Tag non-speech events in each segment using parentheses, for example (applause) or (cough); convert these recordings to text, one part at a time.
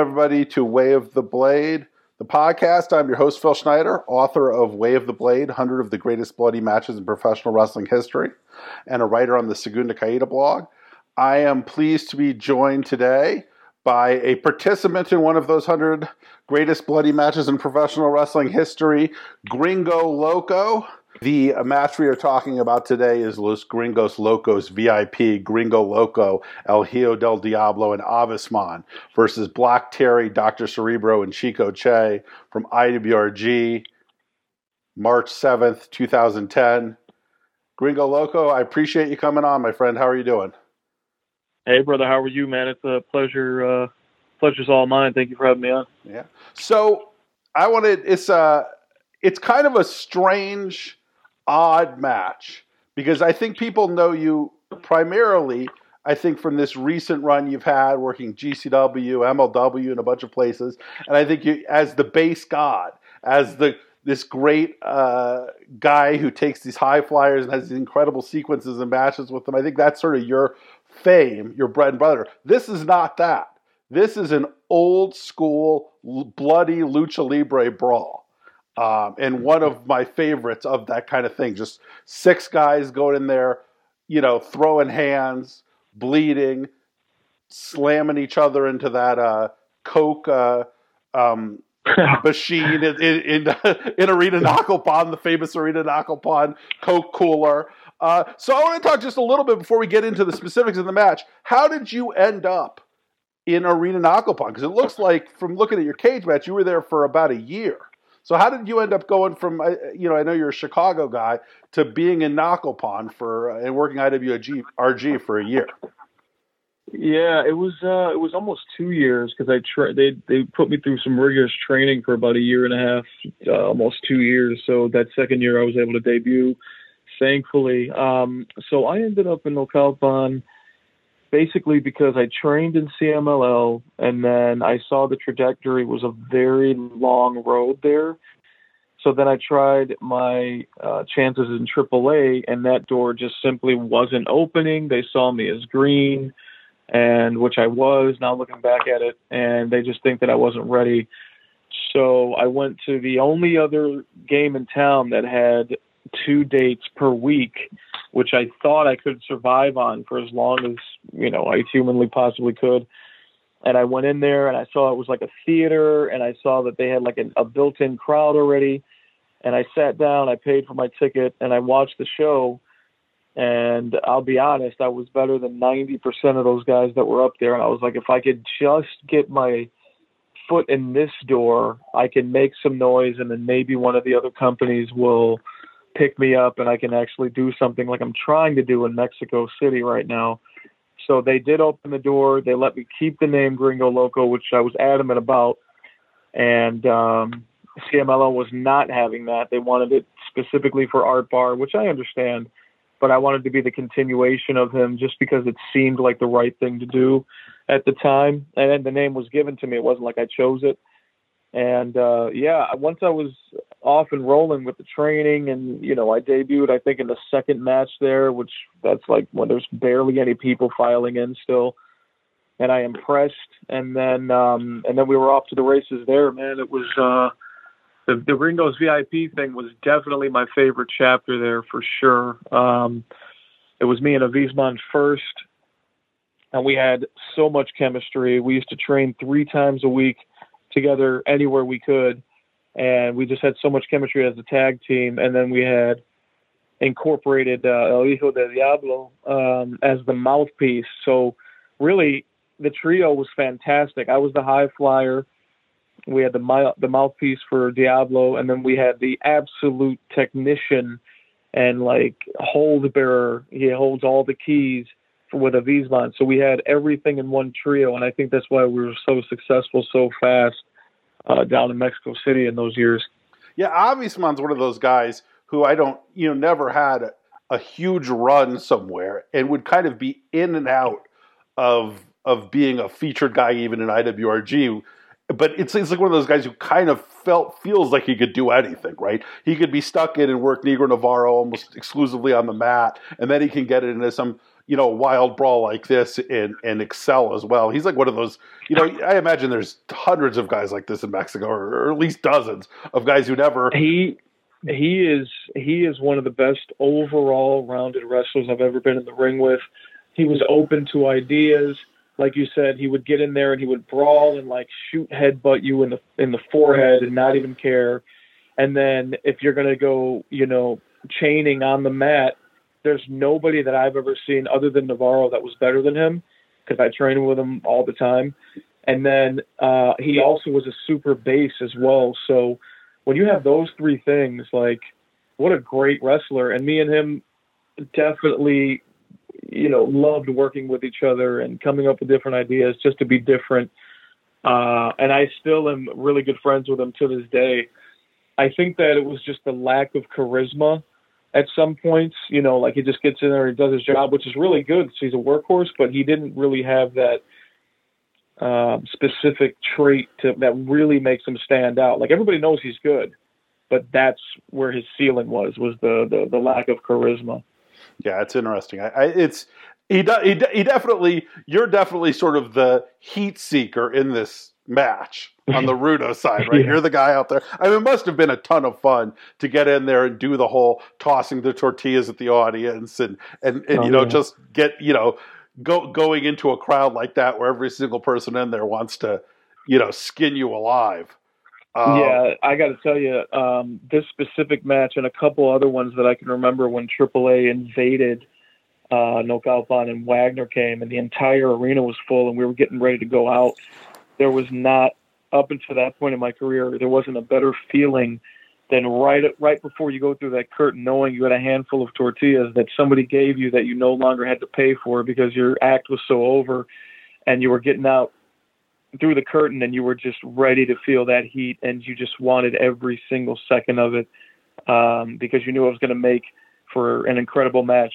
everybody to Way of the Blade, the podcast. I'm your host, Phil Schneider, author of Way of the Blade 100 of the Greatest Bloody Matches in Professional Wrestling History, and a writer on the Segunda Caída blog. I am pleased to be joined today by a participant in one of those 100 greatest bloody matches in professional wrestling history, Gringo Loco. The match we are talking about today is Los Gringos Locos VIP, Gringo Loco, El Hijo del Diablo, and Avisman versus Black Terry, Dr. Cerebro, and Chico Che from IWRG, March 7th, 2010. Gringo Loco, I appreciate you coming on, my friend. How are you doing? Hey, brother, how are you, man? It's a pleasure. Uh, pleasure's all mine. Thank you for having me on. Yeah. So I wanted it's uh it's kind of a strange odd match because I think people know you primarily, I think, from this recent run you've had working GCW, MLW, and a bunch of places. And I think you, as the base god, as the this great uh, guy who takes these high flyers and has these incredible sequences and matches with them. I think that's sort of your fame, your bread and butter. This is not that. This is an old school, bloody lucha libre brawl. Um, and one of my favorites of that kind of thing. Just six guys going in there, you know, throwing hands, bleeding, slamming each other into that uh, Coke uh, um, (laughs) machine in, in, in, (laughs) in Arena Naucalpan, the famous Arena Naucalpan Coke cooler. Uh, so I want to talk just a little bit before we get into the specifics of the match. How did you end up in Arena Naucalpan? Because it looks like, from looking at your cage match, you were there for about a year. So how did you end up going from uh, you know I know you're a Chicago guy to being in Naucalpan for uh, and working IWG RG for a year? Yeah, it was uh, it was almost two years because I tra- they they put me through some rigorous training for about a year and a half, uh, almost two years. So that second year I was able to debut, thankfully. Um, so I ended up in Naucalpan basically because I trained in CMLL and then I saw the trajectory was a very long road there. So then I tried my uh, chances in AAA, and that door just simply wasn't opening. They saw me as green, and which I was. Now looking back at it, and they just think that I wasn't ready. So I went to the only other game in town that had two dates per week, which I thought I could survive on for as long as you know I humanly possibly could. And I went in there and I saw it was like a theater, and I saw that they had like a built-in crowd already. And I sat down, I paid for my ticket, and I watched the show. And I'll be honest, I was better than 90% of those guys that were up there. And I was like, if I could just get my foot in this door, I can make some noise, and then maybe one of the other companies will pick me up and I can actually do something like I'm trying to do in Mexico City right now. So they did open the door. They let me keep the name Gringo Loco, which I was adamant about. And um, CMLL was not having that. They wanted it specifically for Art Barr, which I understand. But I wanted to be the continuation of him just because it seemed like the right thing to do at the time. And the name was given to me. It wasn't like I chose it. And uh, yeah, once I was off and rolling with the training, and you know, I debuted I think in the second match there, which that's like when there's barely any people filing in still, and I impressed. And then um, and then we were off to the races there. Man, it was uh, the the Gringos VIP thing was definitely my favorite chapter there for sure. Um, it was me and Avisman first, and we had so much chemistry. We used to train three times a week together anywhere we could, and we just had so much chemistry as a tag team. And then we had incorporated uh, El Hijo de Diablo um, as the mouthpiece. So really, the trio was fantastic. I was the high flyer. We had the the mouthpiece for Diablo, and then we had the absolute technician and like hold bearer. He holds all the keys with a Avisman. So we had everything in one trio, and I think that's why we were so successful so fast uh, down in Mexico City in those years. Yeah, Avisman's one of those guys who I don't, you know, never had a, a huge run somewhere and would kind of be in and out of of being a featured guy even in IWRG. but it's, it's like one of those guys who kind of felt feels like he could do anything, right? He could be stuck in and work Negro Navarro almost exclusively on the mat, and then he can get it into some you know wild brawl like this and and excel as well. He's like one of those, you know, I imagine there's hundreds of guys like this in Mexico, or, or at least dozens of guys who never he he is he is one of the best overall rounded wrestlers I've ever been in the ring with. He was open to ideas like you said, he would get in there and he would brawl and like shoot headbutt you in the in the forehead and not even care. And then if you're gonna go, you know, chaining on the mat, there's nobody that I've ever seen other than Navarro that was better than him because I train with him all the time. And then uh, he also was a super base as well. So when you have those three things, like what a great wrestler. And me and him definitely you know, loved working with each other and coming up with different ideas just to be different. Uh, and I still am really good friends with him to this day. I think that it was just the lack of charisma at some points. You know, like he just gets in there and does his job, which is really good. So he's a workhorse, but he didn't really have that uh, specific trait to, that really makes him stand out. Like everybody knows he's good, but that's where his ceiling was was the the, the lack of charisma. Yeah, it's interesting. I, I, it's he, do, he, he definitely you're definitely sort of the heat seeker in this match on the (laughs) Rudo side, right? Yeah. You're the guy out there. I mean, it must have been a ton of fun to get in there and do the whole tossing the tortillas at the audience and and, and oh, you know yeah. just get you know go going into a crowd like that where every single person in there wants to you know skin you alive. Um, yeah, I got to tell you, um, this specific match and a couple other ones that I can remember when AAA invaded uh, Naucalpan and Wagner came, and the entire arena was full, and we were getting ready to go out. There was not up until that point in my career, there wasn't a better feeling than right right before you go through that curtain, knowing you had a handful of tortillas that somebody gave you that you no longer had to pay for because your act was so over, and you were getting out through the curtain and you were just ready to feel that heat and you just wanted every single second of it um, because you knew it was going to make for an incredible match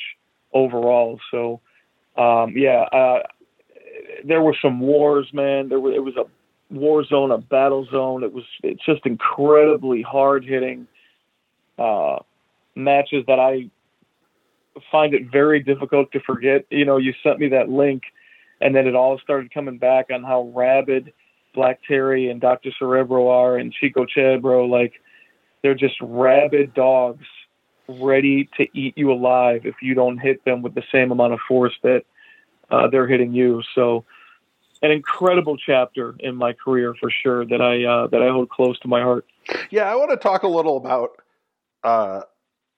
overall. So, um, yeah, uh, there were some wars, man. There was it was a war zone, a battle zone. It was it's just incredibly hard hitting uh, matches that I find it very difficult to forget. You know, you sent me that link and then it all started coming back on how rabid Black Terry and Dr. Cerebro are and Chico Chebro. Like they're just rabid dogs ready to eat you alive if you don't hit them with the same amount of force that uh, they're hitting you. So an incredible chapter in my career for sure that I uh, that I hold close to my heart. Yeah, I want to talk a little about uh,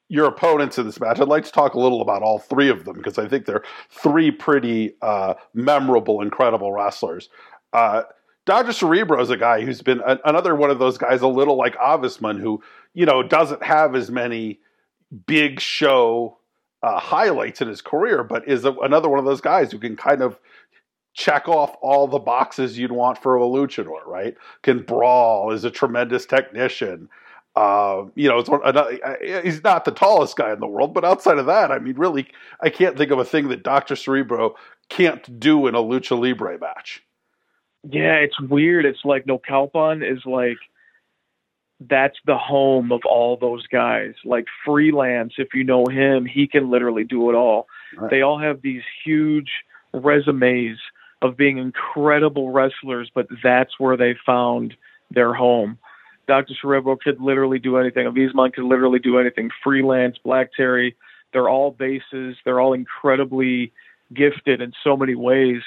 your opponents in this match. I'd like to talk a little about all three of them because I think they're three pretty uh, memorable, incredible wrestlers. Uh, Dr. Cerebro is a guy who's been a, another one of those guys, a little like Avisman, who you know doesn't have as many big show uh, highlights in his career, but is a, another one of those guys who can kind of check off all the boxes you'd want for a luchador. Right? Can brawl, is a tremendous technician. Uh, you know, he's not the tallest guy in the world, but outside of that, I mean, really, I can't think of a thing that Doctor Cerebro can't do in a lucha libre match. Yeah, it's weird. It's like Naucalpan is like that's the home of all those guys. Like freelance, if you know him, he can literally do it all. Right. They all have these huge resumes of being incredible wrestlers, but that's where they found their home. Dr. Cerebro could literally do anything. Avisman could literally do anything. Freelance, Black Terry, they're all bases. They're all incredibly gifted in so many ways.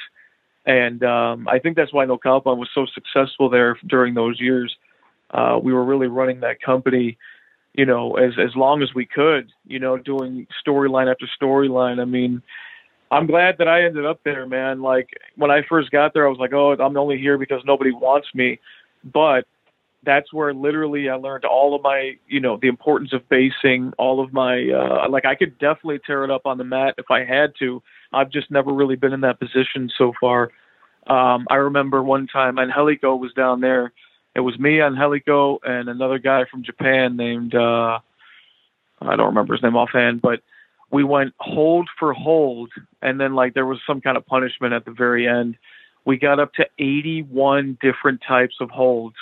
And um, I think that's why Naucalpan was so successful there during those years. Uh, we were really running that company, you know, as as long as we could, you know, doing storyline after storyline. I mean, I'm glad that I ended up there, man. Like when I first got there, I was like, oh, I'm only here because nobody wants me. But that's where literally I learned all of my, you know, the importance of basing, all of my, uh, like I could definitely tear it up on the mat if I had to. I've just never really been in that position so far. Um, I remember one time Angelico was down there. It was me, Angelico, and another guy from Japan named, uh, I don't remember his name offhand, but we went hold for hold. And then like there was some kind of punishment at the very end we got up to 81 different types of holds,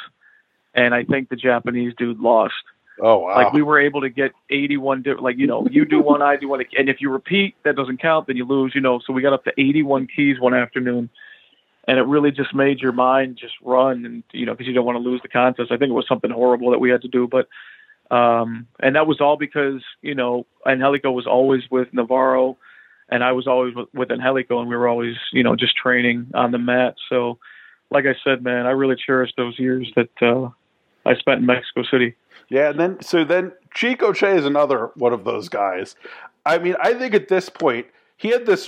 and I think the Japanese dude lost. Oh wow! Like we were able to get 81 different. Like you know, you do one, I do one, and if you repeat, that doesn't count. Then you lose. You know, so we got up to 81 keys one afternoon, and it really just made your mind just run, and you know, because you don't want to lose the contest. I think it was something horrible that we had to do, but um, and that was all because you know, Angelico was always with Navarro, and I was always with, with Angelico, and we were always you know just training on the mat. So, like I said, man, I really cherish those years that uh, I spent in Mexico City. Yeah, and then so then Chico Che is another one of those guys. I mean, I think at this point he had this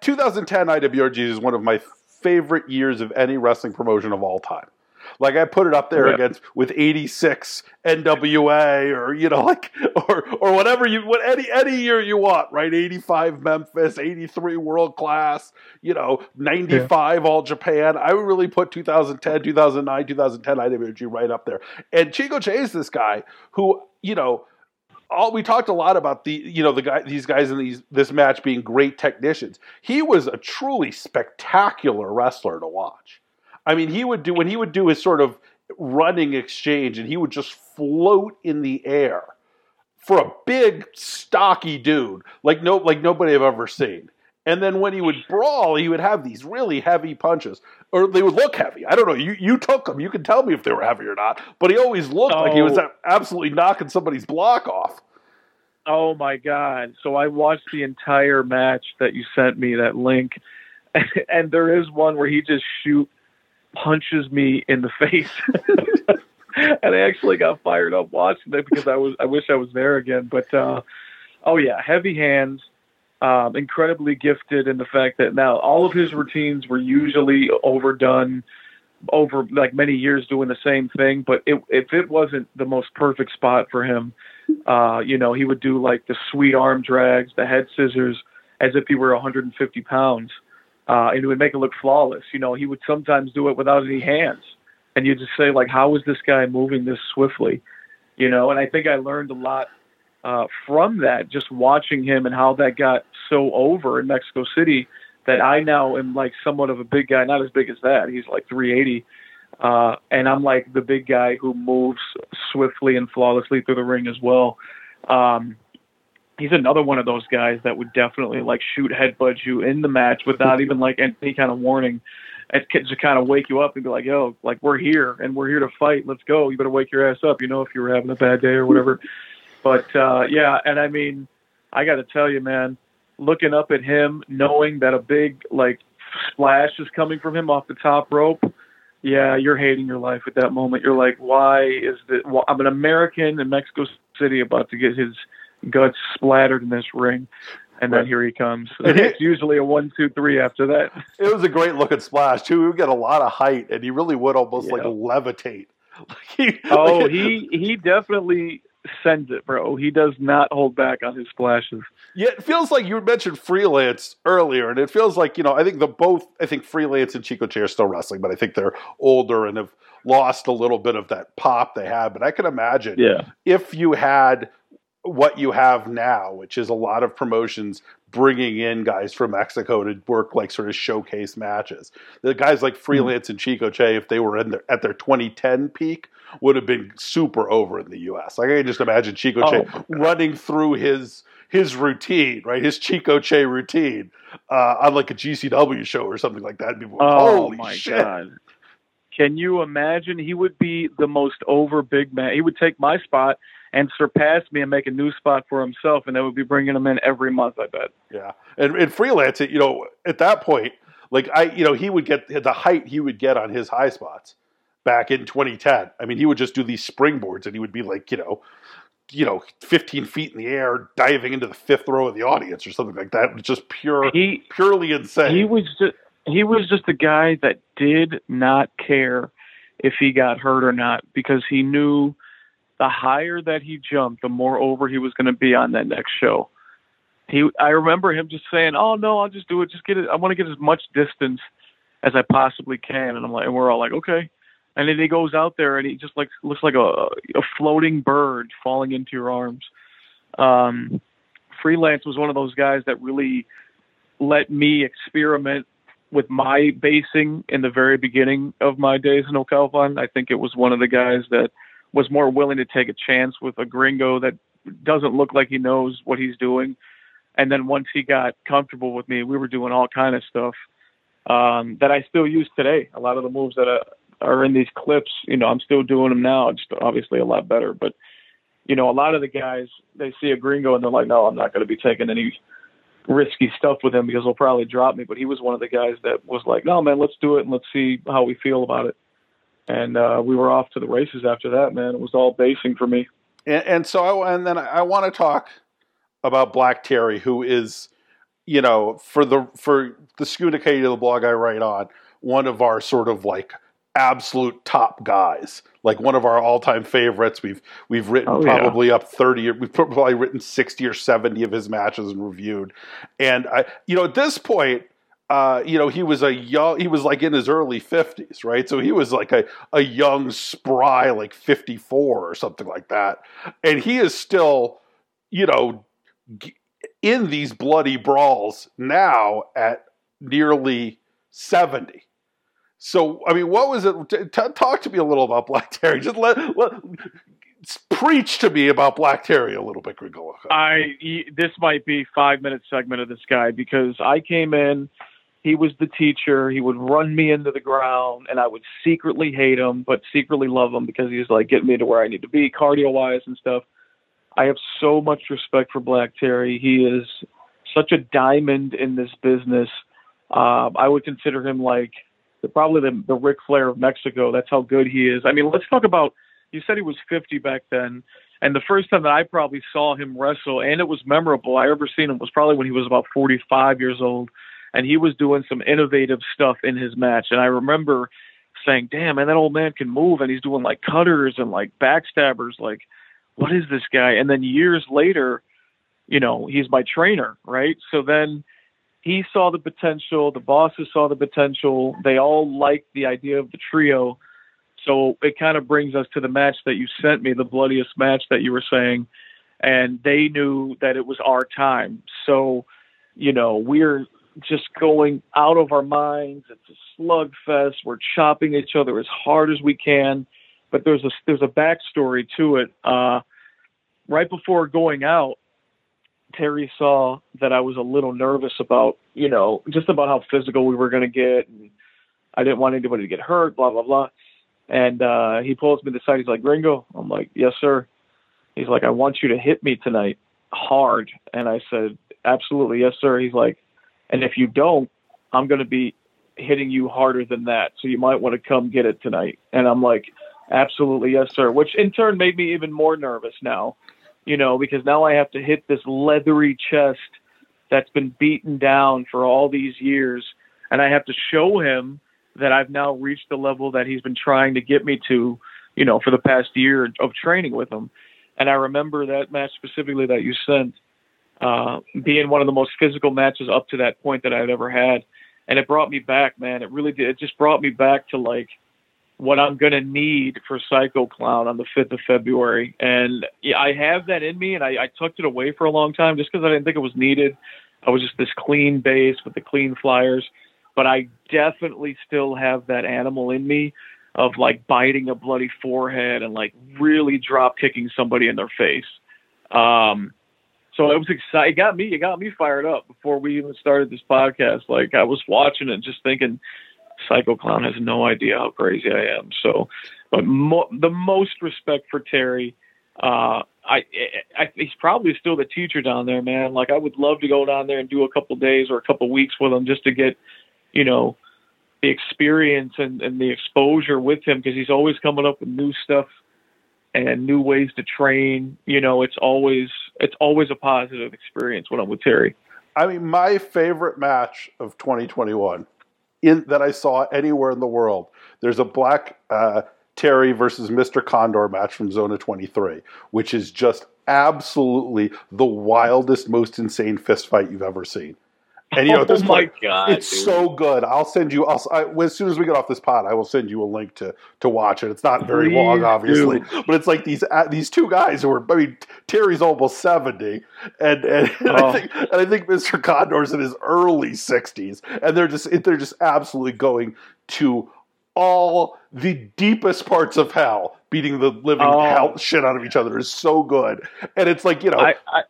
2010 IWRG is one of my favorite years of any wrestling promotion of all time. Like I put it up there yeah. against with 86 NWA or you know like or or whatever you what any any year you want, right? 85 Memphis, 83 World Class, you know, 95 yeah. All Japan. I would really put 2010, 2009, 2010 IWG right up there. And Chico Che is this guy who, you know, all we talked a lot about the you know the guy these guys in these this match being great technicians. He was a truly spectacular wrestler to watch. I mean, he would do when he would do his sort of running exchange, and he would just float in the air for a big, stocky dude like no like nobody I've ever seen. And then when he would brawl, he would have these really heavy punches, or they would look heavy. I don't know. You you took them. You can tell me if they were heavy or not. But he always looked oh. like he was oh. absolutely knocking somebody's block off. Oh my god! So I watched the entire match that you sent me that link, (laughs) and there is one where he just shoot punches me in the (laughs) face. (laughs) and I actually got fired up watching it because I was I wish I was there again. But uh, oh yeah, heavy hands, um, incredibly gifted in the fact that now all of his routines were usually overdone over like many years doing the same thing. But it, if it wasn't the most perfect spot for him, uh, you know, he would do like the sweet arm drags, the head scissors, as if he were 150 pounds uh, and it would make it look flawless. You know, he would sometimes do it without any hands, and you just say like, "How is this guy moving this swiftly?" You know, and I think I learned a lot uh, from that, just watching him and how that got so over in Mexico City that I now am like somewhat of a big guy, not as big as that. He's like 380. Uh, and I'm like the big guy who moves swiftly and flawlessly through the ring as well. Um, he's another one of those guys that would definitely like shoot headbutt you in the match without even like any kind of warning. It could just kind of wake you up and be like, "Yo, like we're here and we're here to fight. Let's go. You better wake your ass up. You know, if you were having a bad day or whatever." But uh, yeah, and I mean, I got to tell you, man, looking up at him, knowing that a big like splash is coming from him off the top rope. Yeah, you're hating your life at that moment. You're like, why is this? Well, I'm an American in Mexico City about to get his guts splattered in this ring. And then here he comes. (laughs) It's usually a one, two, three after that. It was a great looking splash too. He would get a lot of height, and he really would almost yeah. like levitate. (laughs) Like he, oh, like, he he definitely sends it, bro. He does not hold back on his splashes. Yeah, it feels like you mentioned freelance earlier, and it feels like you know. I think the both. I think freelance and Chico Che are still wrestling, but I think they're older and have lost a little bit of that pop they had. But I can imagine, yeah. if you had what you have now, which is a lot of promotions bringing in guys from Mexico to work like sort of showcase matches. The guys like hmm. Freelance mm-hmm. and Chico Che, if they were in their, at their 2010 peak, would have been super over in the U.S. Like I can just imagine Chico oh, Che running through his his routine, right? His Chico Che routine uh, on like a GCW show or something like that. People, oh holy my shit. god! Can you imagine? He would be the most over big man. He would take my spot and surpass me and make a new spot for himself, and they would be bringing him in every month. I bet. Yeah, and and freelance, you know, at that point, like I, you know, he would get the height he would get on his high spots back in 2010. I mean, he would just do these springboards, and he would be like, you know, you know, 15 feet in the air, diving into the fifth row of the audience or something like that. It was just pure, he, purely insane. He was just he was just a guy that did not care if he got hurt or not because he knew the higher that he jumped, the more over he was going to be on that next show. He, I remember him just saying, "Oh no, I'll just do it. Just get it. I want to get as much distance as I possibly can." And I'm like, and we're all like, "Okay." And then he goes out there and he just like looks like a a floating bird falling into your arms. Um, Freelance was one of those guys that really let me experiment with my basing in the very beginning of my days in Ocalpan. I think it was one of the guys that was more willing to take a chance with a gringo that doesn't look like he knows what he's doing. And then once he got comfortable with me, we were doing all kind of stuff um, that I still use today. A lot of the moves that are, are in these clips, you know, I'm still doing them now. Just obviously a lot better. But you know, a lot of the guys they see a gringo and they're like, no, I'm not going to be taking any risky stuff with him because he'll probably drop me. But he was one of the guys that was like, no, man, let's do it and let's see how we feel about it. And uh, we were off to the races after that, man. It was all basing for me. And, and so, I, and then I want to talk about Black Terry, who is, you know, for the for the Schooner the blog I write on, one of our sort of like absolute top guys, like one of our all-time favorites. We've we've written oh, probably yeah. up thirty. We've probably written sixty or seventy of his matches and reviewed. And I, you know, at this point, uh, you know, he was a young. He was like in his early fifties, right? So he was like a a young, spry, like fifty-four or something like that. And he is still, you know, in these bloody brawls now at nearly seventy so, I mean, what was it? T- talk to me a little about Black Terry. Just let, let preach to me about Black Terry a little bit, Gringo. I this might be five minute segment of this guy because I came in. He was the teacher. He would run me into the ground, and I would secretly hate him, but secretly love him because he's like getting me to where I need to be, cardio wise and stuff. I have so much respect for Black Terry. He is such a diamond in this business. Uh, I would consider him like probably the the Ric Flair of Mexico. That's how good he is. I mean, let's talk about. You said he was 50 back then, and the first time that I probably saw him wrestle, and it was memorable. I ever seen him was probably when he was about 45 years old, and he was doing some innovative stuff in his match. And I remember saying, "Damn, man, that old man can move, and he's doing like cutters and like backstabbers. Like, what is this guy?" And then years later, you know, he's my trainer, right? So then he saw the potential, the bosses saw the potential, they all liked the idea of the trio. So it kind of brings us to the match that you sent me, the bloodiest match that you were saying, and they knew that it was our time. So, you know, we're just going out of our minds. It's a slugfest. We're chopping each other as hard as we can, but there's a there's a backstory to it. Uh, right before going out, Terry saw that I was a little nervous about, you know, just about how physical we were going to get. And I didn't want anybody to get hurt, blah, blah, blah. And uh, he pulls me to the side. He's like, Gringo. I'm like, yes, sir. He's like, I want you to hit me tonight hard. And I said, absolutely, yes, sir. He's like, and if you don't, I'm going to be hitting you harder than that. So you might want to come get it tonight. And I'm like, absolutely, yes, sir. Which in turn made me even more nervous now you know, because now I have to hit this leathery chest that's been beaten down for all these years, and I have to show him that I've now reached the level that he's been trying to get me to, you know, for the past year of training with him. And I remember that match specifically that you sent uh, being one of the most physical matches up to that point that I'd ever had. And it brought me back, man. It really did. It just brought me back to like what I'm going to need for Psycho Clown on the 5th of February. And yeah, I have that in me, and I, I tucked it away for a long time just because I didn't think it was needed. I was just this clean base with the clean flyers. But I definitely still have that animal in me of like biting a bloody forehead and like really drop kicking somebody in their face. Um, so it was exciting. It got me, it got me fired up before we even started this podcast. Like I was watching it, just thinking, Psycho Clown has no idea how crazy I am. So, but mo- the most respect for Terry. Uh, I, I, he's probably still the teacher down there, man. Like I would love to go down there and do a couple days or a couple weeks with him just to get, you know, the experience and, and the exposure with him because he's always coming up with new stuff and new ways to train. You know, it's always it's always a positive experience when I'm with Terry. I mean, my favorite match of 2021 in that I saw anywhere in the world. There's a Black uh, Terry versus Mr. Condor match from Zona 23, which is just absolutely the wildest, most insane fist fight you've ever seen. And you know, at (laughs) this oh my point, god, it's dude. so good. I'll send you. I'll, I, as soon as we get off this pod, I will send you a link to to watch it. It's not very Please long, obviously, do. but it's like these uh, these two guys who are. I mean, Terry's almost seventy, and and, (laughs) and I Oh. think and I think Mr. Condor's in his early sixties, and they're just they're just absolutely going to all the deepest parts of hell, beating the living Oh. hell shit out of each other is so good, and it's like you know. I, I,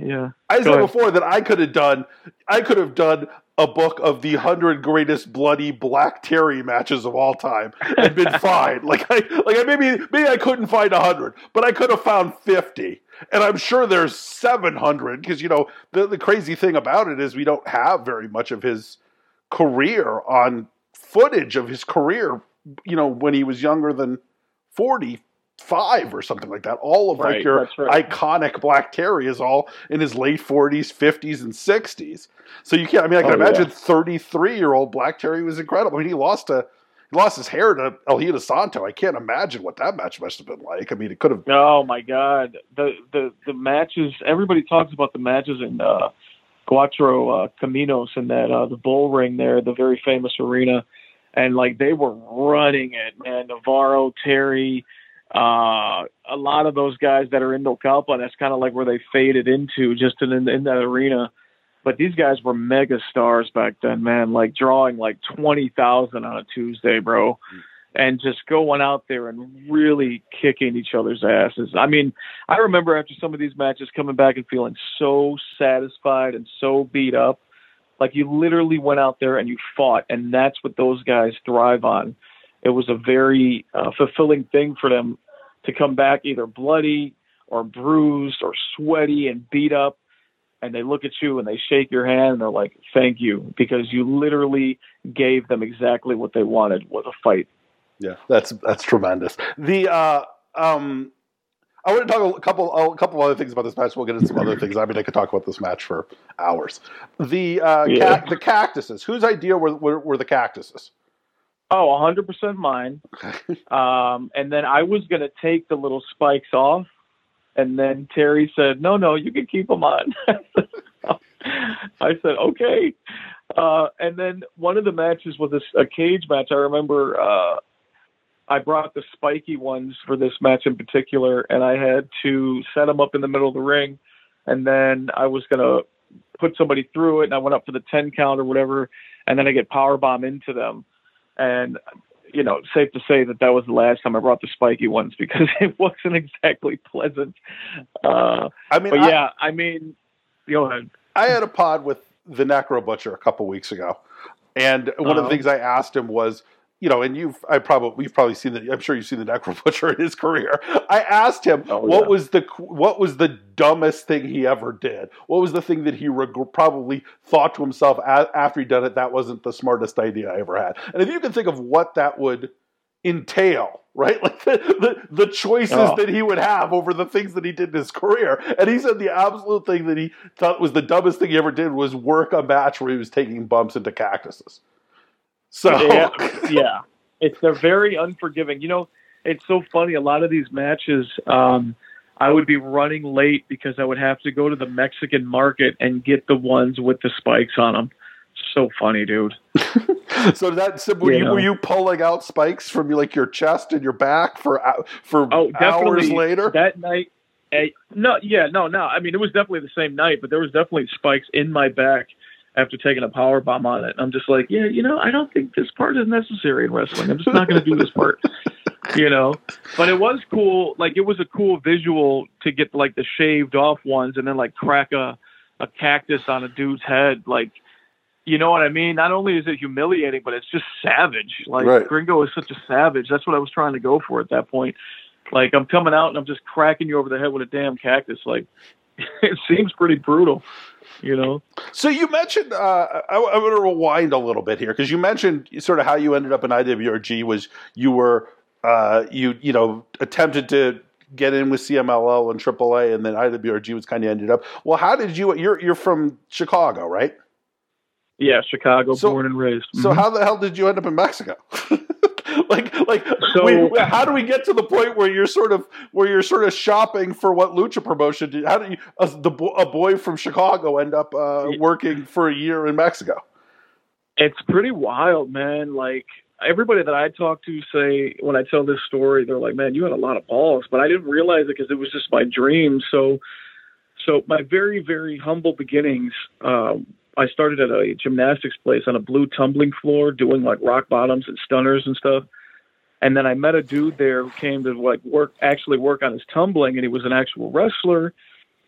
yeah. I Go said ahead. before that I could have done, I could have done a book of the hundred greatest bloody Black Terry matches of all time and been (laughs) fine. Like I, like I maybe maybe I couldn't find hundred, but I could have found fifty, and I'm sure there's seven hundred because you know the the crazy thing about it is we don't have very much of his career on footage of his career. You know when he was younger than forty five or something like that. All of Right, like your right. iconic Black Terry is all in his late forties, fifties, and sixties. So you can't. I mean, I can Oh, imagine yeah. thirty-three year old Black Terry was incredible. I mean, he lost a he lost his hair to El Hijo del Santo. I can't imagine what that match must have been like. I mean, it could have. Oh my God, the the the matches. Everybody talks about the matches in uh, Cuatro uh, Caminos and that uh, the bull ring there, the very famous arena, and like they were running it, man. Navarro, Terry, uh, a lot of those guys that are in Ocalpa. That's kind of like where they faded into, just in in that arena. But these guys were mega stars back then, man. Like drawing like twenty thousand on a Tuesday, bro and just going out there and really kicking each other's asses. I mean, I remember after some of these matches coming back and feeling so satisfied and so beat up. Like you literally went out there and you fought, and that's what those guys thrive on. It was a very uh, fulfilling thing for them to come back either bloody or bruised or sweaty and beat up. And they look at you and they shake your hand and they're like, thank you, because you literally gave them exactly what they wanted was a fight. Yeah, that's that's tremendous. The uh, um, I want to talk a couple a couple other things about this match. We'll get into some other things. I mean, I could talk about this match for hours. The uh, Yeah. ca- the cactuses. Whose idea were were, were the cactuses? Oh, a 100% mine. (laughs) Um, and then I was going to take the little spikes off. And then Terry said, no, no, you can keep them on. (laughs) I said, okay. Uh, and then one of the matches was a, a cage match. I remember uh, I brought the spiky ones for this match in particular, and I had to set them up in the middle of the ring. And then I was going to put somebody through it, and I went up for the 10 count or whatever. And then I get power bomb into them. And you know, safe to say that that was the last time I brought the spiky ones (laughs) because it wasn't exactly pleasant. Uh, I mean, but I, yeah, I mean, go ahead. I had a pod with the Necro Butcher a couple weeks ago, and one of the Uh-huh. things I asked him was, you know, and you've I probably you've probably seen the I'm sure you've seen the Necro Butcher in his career. I asked him Oh, what yeah. was the what was the dumbest thing he ever did. What was the thing that he reg- probably thought to himself a- after he done it that wasn't the smartest idea I ever had. And if you can think of what that would entail, right? (laughs) Like the, the, the choices Oh. that he would have over the things that he did in his career. And he said the absolute thing that he thought was the dumbest thing he ever did was work a match where he was taking bumps into cactuses. So yeah, (laughs) yeah, it's they're very unforgiving. You know, it's so funny. A lot of these matches, um, I would be running late because I would have to go to the Mexican market and get the ones with the spikes on them. So funny, dude. (laughs) so that so were You you were you pulling out spikes from like your chest and your back for for Oh, hours later? That night, eh, no, yeah, no, no. I mean, it was definitely the same night, but there was definitely spikes in my back after taking a power bomb on it. I'm just like, yeah, you know, I don't think this part is necessary in wrestling. I'm just not going to do this part, (laughs) you know. But it was cool. Like, it was a cool visual to get like the shaved off ones and then like crack a a cactus on a dude's head, like. You know what I mean? Not only is it humiliating, but it's just savage. Like Right. Gringo is such a savage. That's what I was trying to go for at that point. Like I'm coming out and I'm just cracking you over the head with a damn cactus. Like (laughs) it seems pretty brutal, you know. So you mentioned uh, I, going to rewind a little bit here because you mentioned sort of how you ended up in IWRG was you were uh, you you know attempted to get in with CMLL and AAA and then IWRG was kind of ended up. Well, how did you? You're you're from Chicago, right? Yeah, Chicago, So- born and raised. So Mhm. how the hell did you end up in Mexico? (laughs) like like so, how do we get to the point where you're sort of where you're sort of shopping for what lucha promotion did how do you a, the, a boy from chicago end up uh, working for a year in mexico? It's pretty wild man. Like everybody that i talk to say when i tell this story they're like man you had a lot of balls but i didn't realize it because it was just my dream. So so my very very humble beginnings um, I started at a gymnastics place on a blue tumbling floor doing like rock bottoms and stunners and stuff. And then I met a dude there who came to like work, actually work on his tumbling, and he was an actual wrestler.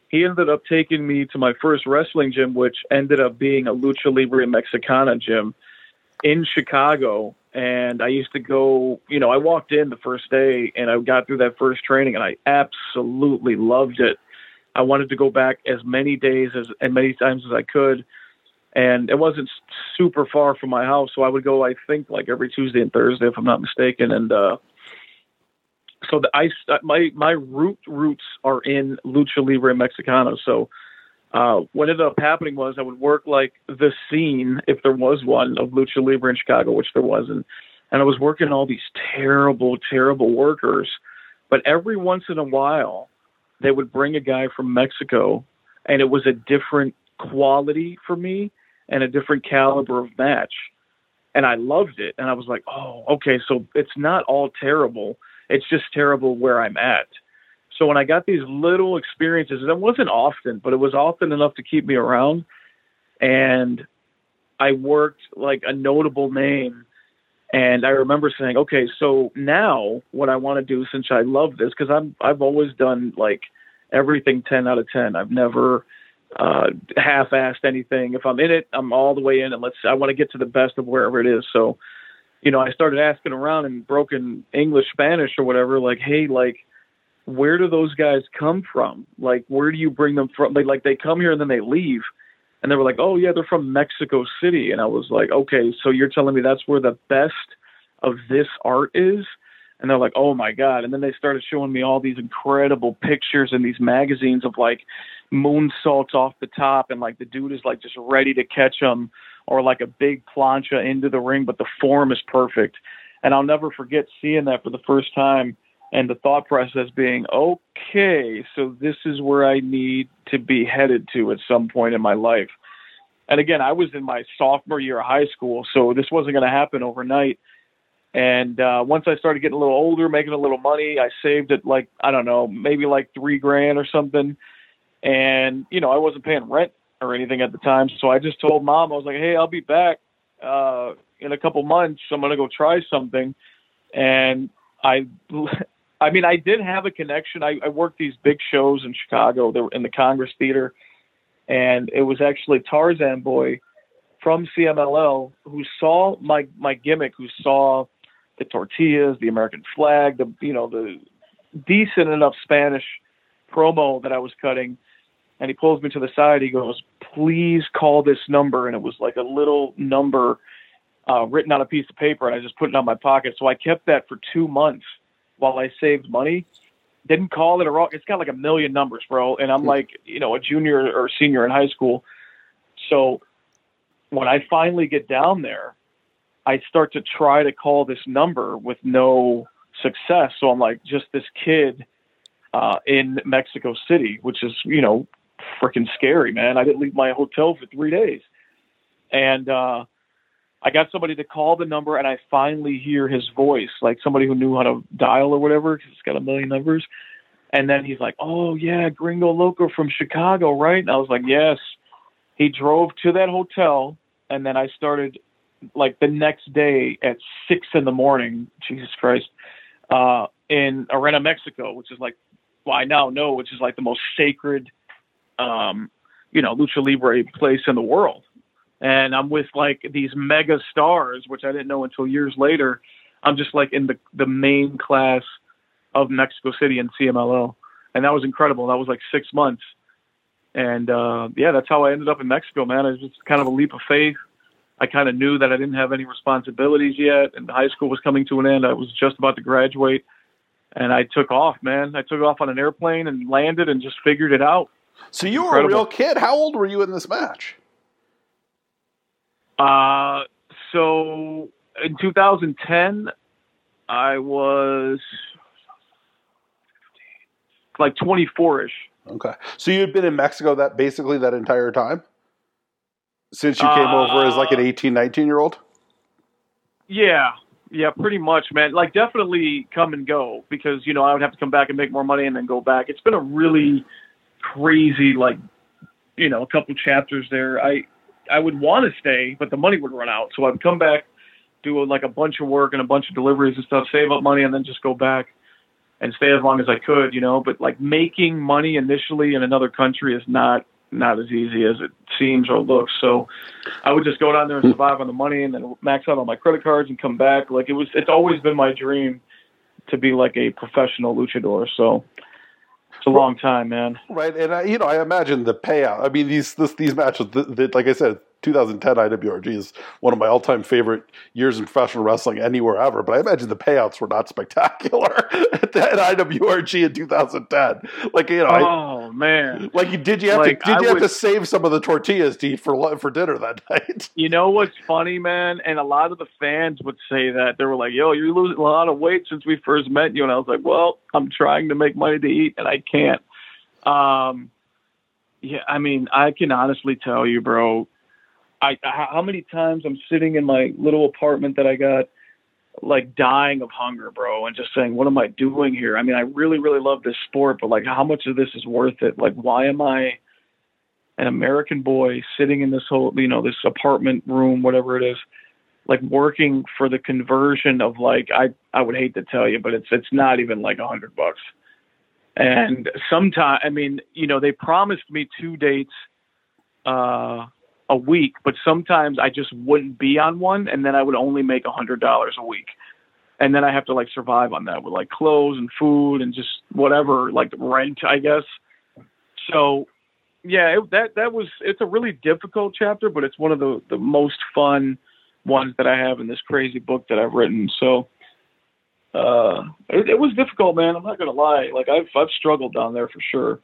He ended up taking me to my first wrestling gym, which ended up being a Lucha Libre Mexicana gym in Chicago. And I used to go, you know, I walked in the first day and I got through that first training and I absolutely loved it. I wanted to go back as many days as and many times as I could and it wasn't super far from my house, so I would go. I think like every Tuesday and Thursday, if I'm not mistaken, and uh, so the I my my root roots are in lucha libre mexicana. So uh, what ended up happening was I would work like the scene, if there was one, of lucha libre in Chicago, which there wasn't, and I was working all these terrible, terrible workers. But every once in a while, they would bring a guy from Mexico, and it was a different quality for me and a different caliber of match. And I loved it. And I was like, oh, okay, so it's not all terrible. It's just terrible where I'm at. So when I got these little experiences, and it wasn't often, but it was often enough to keep me around. And I worked like a notable name. And I remember saying, okay, so now what I want to do since I love this, because I'm I've always done like everything ten out of ten. I've never uh, half-assed anything. If I'm in it, I'm all the way in, and let's. I want to get to the best of wherever it is. So, you know, I started asking around in broken English, Spanish, or whatever. Like, hey, like, where do those guys come from? Like, where do you bring them from? Like, like they come here and then they leave, and they were like, oh yeah, they're from Mexico City, and I was like, okay, so you're telling me that's where the best of this art is? and they're like, "Oh my god!" And then they started showing me all these incredible pictures in these magazines of like moonsaults off the top, and like the dude is like just ready to catch them, or like a big plancha into the ring, but the form is perfect. And I'll never forget seeing that for the first time, and the thought process being, "Okay, so this is where I need to be headed to at some point in my life." And again, I was in my sophomore year of high school, so this wasn't going to happen overnight and uh, once I started getting a little older, making a little money, I saved it like I don't know, maybe like three grand or something. And you know, I wasn't paying rent or anything at the time, so I just told mom I was like, "Hey, I'll be back uh, in a couple months. I'm gonna go try something." And I, (laughs) I mean, I did have a connection. I, I worked these big shows in Chicago. They were in the Congress Theater, and it was actually Tarzan Boy from CMLL who saw my my gimmick, who saw the tortillas, the American flag, the you know the decent enough Spanish promo that I was cutting. And he pulls me to the side. He goes, "Please call this number." And it was like a little number uh, written on a piece of paper, and I just put it on my pocket. So I kept that for two months while I saved money. Didn't call it a rock. It's got like a million numbers, bro. And I'm hmm. like, you know, a junior or senior in high school. So when I finally get down there, I start to try to call this number with no success. So I'm like, just this kid uh, in Mexico City, which is, you know, freaking scary, man. I didn't leave my hotel for three days. And uh, I got somebody to call the number, and I finally hear his voice, like somebody who knew how to dial or whatever, because it's got a million numbers. And then he's like, "Oh yeah, Gringo Loco from Chicago, right?" And I was like, "Yes." He drove to that hotel, and then I started like the next day at six in the morning, Jesus Christ, uh, in Arena, Mexico, which is like, well, I now know, which is like the most sacred, um, you know, lucha libre place in the world. And I'm with like these mega stars, which I didn't know until years later. I'm just like in the the main class of Mexico City and CMLL, and that was incredible. That was like six months, and uh, yeah, that's how I ended up in Mexico, man. It was just kind of a leap of faith I kind of knew that I didn't have any responsibilities yet, and high school was coming to an end. I was just about to graduate, and I took off, man. I took off on an airplane and landed, and just figured it out. So you Incredible. were a real kid. How old were you in this match? Uh, so in 2010, I was like 24 ish. Okay. So you had been in Mexico that basically that entire time? Since you came uh, over as like an 18, 19 year old? Yeah. Yeah, pretty much, man. Like definitely come and go because, you know, I would have to come back and make more money and then go back. It's been a really crazy, like, you know, a couple chapters there. I I would want to stay, but the money would run out. So I'd come back, do like a bunch of work and a bunch of deliveries and stuff, save up money, and then just go back and stay as long as I could, you know. But like making money initially in another country is not not as easy as it seems or looks. So I would just go down there and survive on the money and then max out on my credit cards and come back. Like it was it's always been my dream to be like a professional luchador. So a long time, man. Right, and I, you know, I imagine the payout. I mean, these this, these matches, that, like I said, 2010 IWRG is one of my all-time favorite years in professional wrestling anywhere ever. But I imagine the payouts were not (laughs) spectacular at, IWRG in 2010. Like you know, oh I, man, like did you have like, to did you I have to save some of the tortillas to eat for for dinner that (laughs) night? You know what's funny, man? And a lot of the fans would say that they were like, "Yo, you're losing a lot of weight since we first met you," and I was like, "Well, I'm trying to make money to eat, and I can't." Um, yeah, I mean, I can honestly tell you, bro I how many times I'm sitting in my little apartment that I got like dying of hunger, bro, and just saying, what am I doing here? I mean, I really, really love this sport, but like, how much of this is worth it? Like, why am I an American boy sitting in this whole, you know, this apartment room, whatever it is, like working for the conversion of like, I, I would hate to tell you, but it's, it's not even like a hundred bucks. And sometimes, I mean, you know, they promised me two dates, uh, a week, but sometimes I just wouldn't be on one, and then I would only make a hundred dollars a week, and then I have to like survive on that with like clothes and food and just whatever, like rent, I guess. So, yeah, it, that that was it's a really difficult chapter, but it's one of the the most fun ones that I have in this crazy book that I've written. So. Uh, it, it was difficult, man. I'm not gonna lie. Like I've I've struggled down there for sure.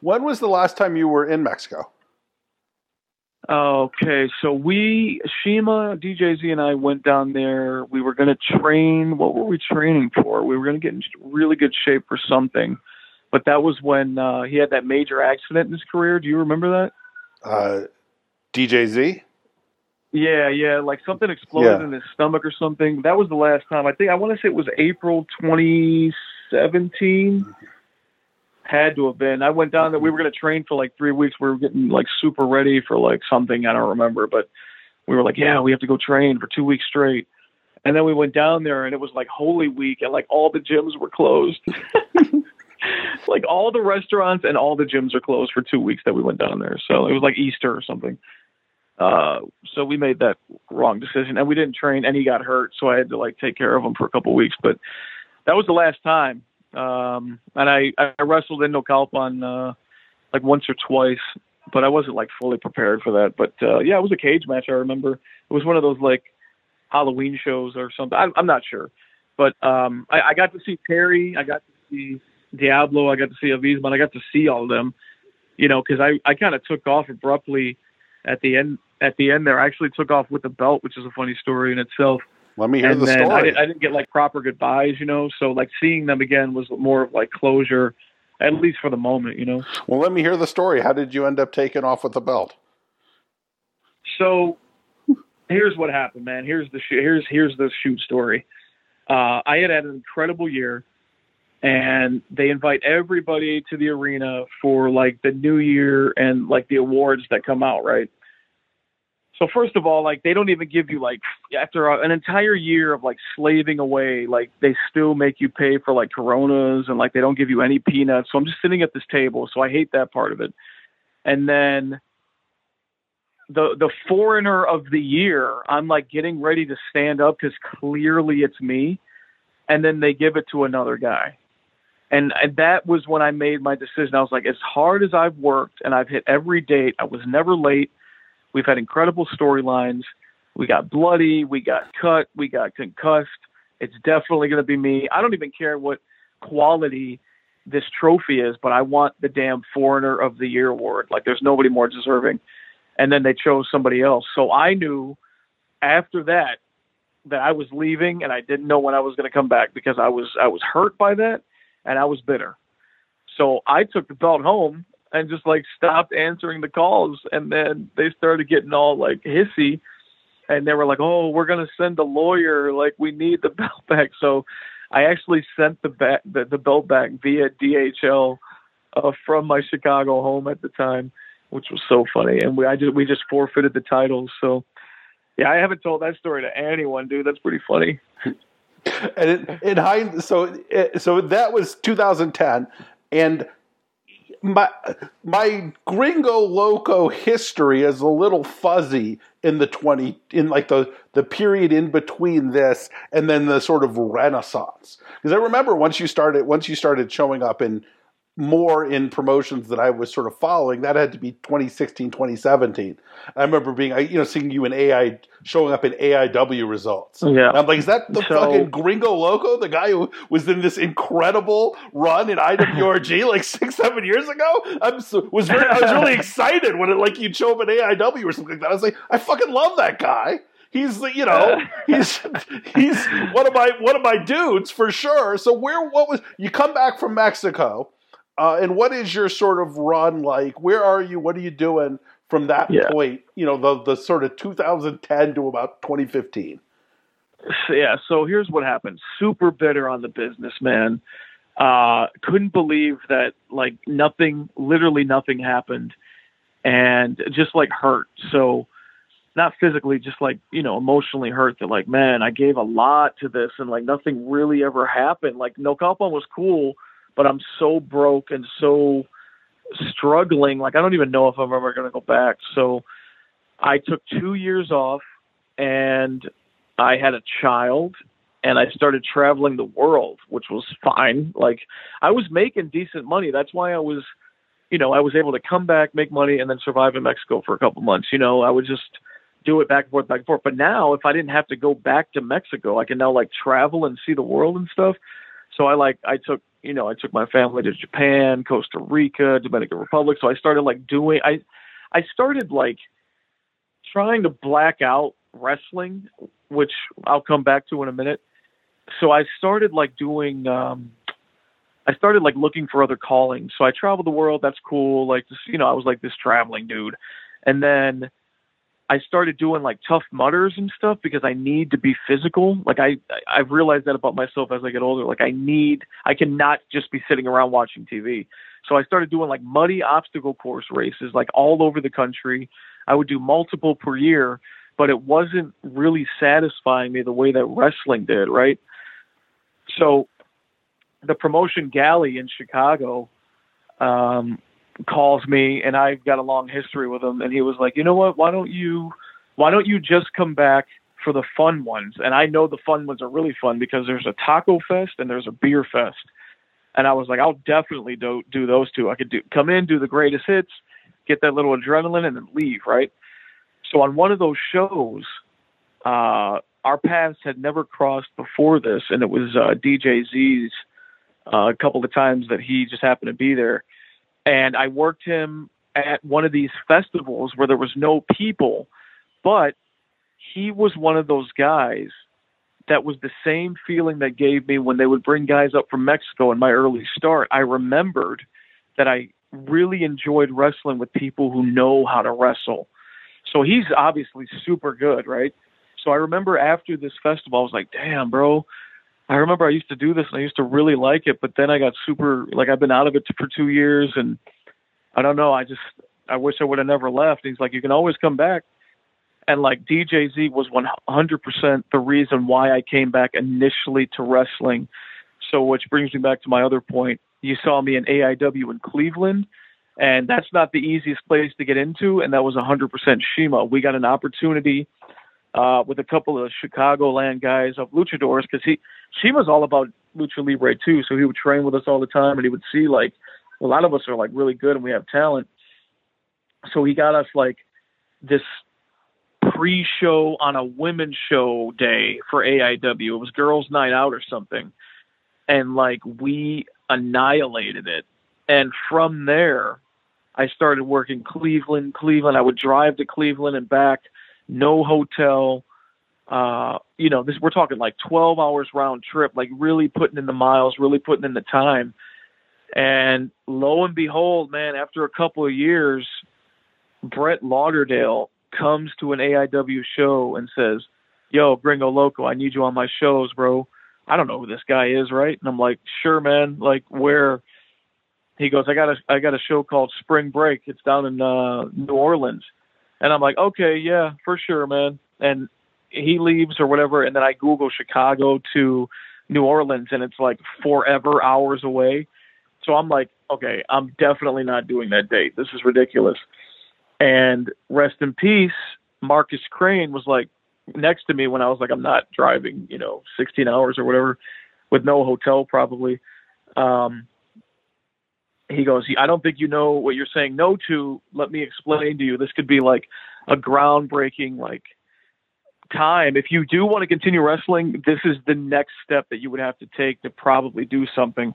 When was the last time you were in Mexico? Okay, so we Shima, DJZ, and I went down there. We were going to train. What were we training for? We were going to get in really good shape for something, but that was when uh, he had that major accident in his career. Do you remember that? Uh, DJZ. Yeah, yeah, like something exploded yeah. in his stomach or something. That was the last time. I think I want to say it was April 2017 had to have been. I went down there. We were going to train for like three weeks. We were getting like super ready for like something. I don't remember, but we were like, yeah, we have to go train for two weeks straight. And then we went down there and it was like Holy Week and like all the gyms were closed. (laughs) like all the restaurants and all the gyms are closed for two weeks that we went down there. So it was like Easter or something. Uh, so we made that wrong decision and we didn't train and he got hurt. So I had to like take care of him for a couple weeks, but that was the last time. Um, and I, I wrestled in Naucalpan uh, like once or twice, but I wasn't like fully prepared for that. But uh, yeah, it was a cage match. I remember it was one of those like Halloween shows or something. I, I'm not sure, but um, I, I got to see Terry. I got to see Diablo. I got to see Avisman. I got to see all of them. You know, because I I kind of took off abruptly at the end. At the end there, I actually took off with the belt, which is a funny story in itself. Let me hear and the then story. I, did, I didn't get like proper goodbyes, you know. So like seeing them again was more of like closure, at least for the moment, you know. Well, let me hear the story. How did you end up taking off with the belt? So here's what happened, man. Here's the sh- here's here's the shoot story. Uh, I had had an incredible year, and they invite everybody to the arena for like the New Year and like the awards that come out, right? So first of all, like they don't even give you like after an entire year of like slaving away, like they still make you pay for like Coronas and like they don't give you any peanuts. So I'm just sitting at this table, so I hate that part of it. And then the the foreigner of the year, I'm like getting ready to stand up because clearly it's me, and then they give it to another guy. And, and that was when I made my decision. I was like, as hard as I've worked and I've hit every date, I was never late. We've had incredible storylines. We got bloody, we got cut, we got concussed. It's definitely going to be me. I don't even care what quality this trophy is, but I want the damn Foreigner of the Year award. Like, there's nobody more deserving. And then they chose somebody else. So I knew after that, that I was leaving and I didn't know when I was going to come back because I was I was hurt by that and I was bitter. So I took the belt home and just like stopped answering the calls and then they started getting all like hissy and they were like, "Oh, we're going to send a lawyer like we need the (laughs) belt back." So I actually sent the back the, the belt back via DHL uh, from my Chicago home at the time, which was so funny. And we I just we just forfeited the titles. So yeah, I haven't told that story to anyone, dude. That's pretty funny. (laughs) and in, in hind, so so that was 2010, and my my gringo loco history is a little fuzzy in the 20 in like the the period in between this and then the sort of renaissance. Because i remember once you started once you started showing up in more in promotions that I was sort of following. That had to be 2016, 2017. I remember being, you know, seeing you in AI, showing up in AIW results. Yeah. And I'm like, is that the so, fucking Gringo Loco, the guy who was in this incredible run in IWRG (laughs) like six, seven years ago? I so, was very, I was really (laughs) excited when it like you'd show up in AIW or something like that. I was like, I fucking love that guy. He's you know, (laughs) he's he's one of my one of my dudes for sure. So where what was you come back from Mexico? Uh, and what is your sort of run like? Where are you? What are you doing from that yeah. point? You know, the the sort of 2010 to about 2015. So, yeah. So here's what happened. Super bitter on the business, man. Uh, couldn't believe that like nothing, literally nothing happened, and just like hurt. So not physically, just like you know, emotionally hurt. That like, man, I gave a lot to this, and like nothing really ever happened. Like Naucalpan was cool but I'm so broke and so struggling. Like I don't even know if I'm ever going to go back. So I took two years off and I had a child and I started traveling the world, which was fine. Like I was making decent money. That's why I was, you know, I was able to come back, make money, and then survive in Mexico for a couple months. You know, I would just do it back and forth, back and forth. But now, if I didn't have to go back to Mexico, I can now like travel and see the world and stuff. So I like I took you know, I took my family to Japan, Costa Rica, Dominican Republic. So I started like doing I I started like trying to black out wrestling, which I'll come back to in a minute. So I started like doing um I started like looking for other callings. So I traveled the world, that's cool. Like this, you know, I was like this traveling dude. And then I started doing like Tough Mudders and stuff because I need to be physical. Like I I've realized that about myself as I get older. Like I need I cannot just be sitting around watching TV. So I started doing like muddy obstacle course races like all over the country. I would do multiple per year, but it wasn't really satisfying me the way that wrestling did, right? So the promotion galley in Chicago um calls me and I've got a long history with him and he was like, "You know what? Why don't you why don't you just come back for the fun ones?" And I know the fun ones are really fun because there's a taco fest and there's a beer fest. And I was like, "I'll definitely do do those two. I could do come in, do the greatest hits, get that little adrenaline and then leave, right?" So on one of those shows, uh our paths had never crossed before this and it was uh DJ Z's uh, a couple of times that he just happened to be there and I worked him at one of these festivals where there was no people, but he was one of those guys that was the same feeling that gave me when they would bring guys up from Mexico in my early start. I remembered that I really enjoyed wrestling with people who know how to wrestle. So he's obviously super good, right? So I remember after this festival, I was like, damn, bro, I remember I used to do this and I used to really like it, but then I got super like I've been out of it for two years and I don't know. I just I wish I would have never left. He's like, you can always come back. And like DJZ was 100% the reason why I came back initially to wrestling. So, which brings me back to my other point. You saw me in AIW in Cleveland, and that's not the easiest place to get into. And that was 100% Shima. We got an opportunity uh, with a couple of Chicagoland guys of luchadors because he she was all about lucha libre too. So he would train with us all the time, and he would see like a lot of us are like really good and we have talent. So he got us like this pre-show on a women's show day for AIW. It was Girls Night Out or something, and like we annihilated it. And from there, I started working Cleveland, Cleveland. I would drive to Cleveland and back no hotel. Uh, you know, this we're talking like 12 hours round trip, like really putting in the miles, really putting in the time. And lo and behold, man, after a couple of years, Brett Lauderdale comes to an AIW show and says, "Yo, Gringo Loco, I need you on my shows, bro." I don't know who this guy is, right? And I'm like, "Sure, man. Like, where?" He goes, "I got a I got a show called Spring Break. It's down in uh, New Orleans." And I'm like, "Okay, yeah, for sure, man." And he leaves or whatever, and then I Google Chicago to New Orleans, and it's like forever hours away. So I'm like, okay, I'm definitely not doing that date. This is ridiculous. And rest in peace, Marcus Crane was like next to me when I was like, I'm not driving, you know, 16 hours or whatever with no hotel probably. Um, he goes, I don't think you know what you're saying no to. Let me explain to you. This could be like a groundbreaking, like, time. If you do want to continue wrestling, this is the next step that you would have to take to probably do something.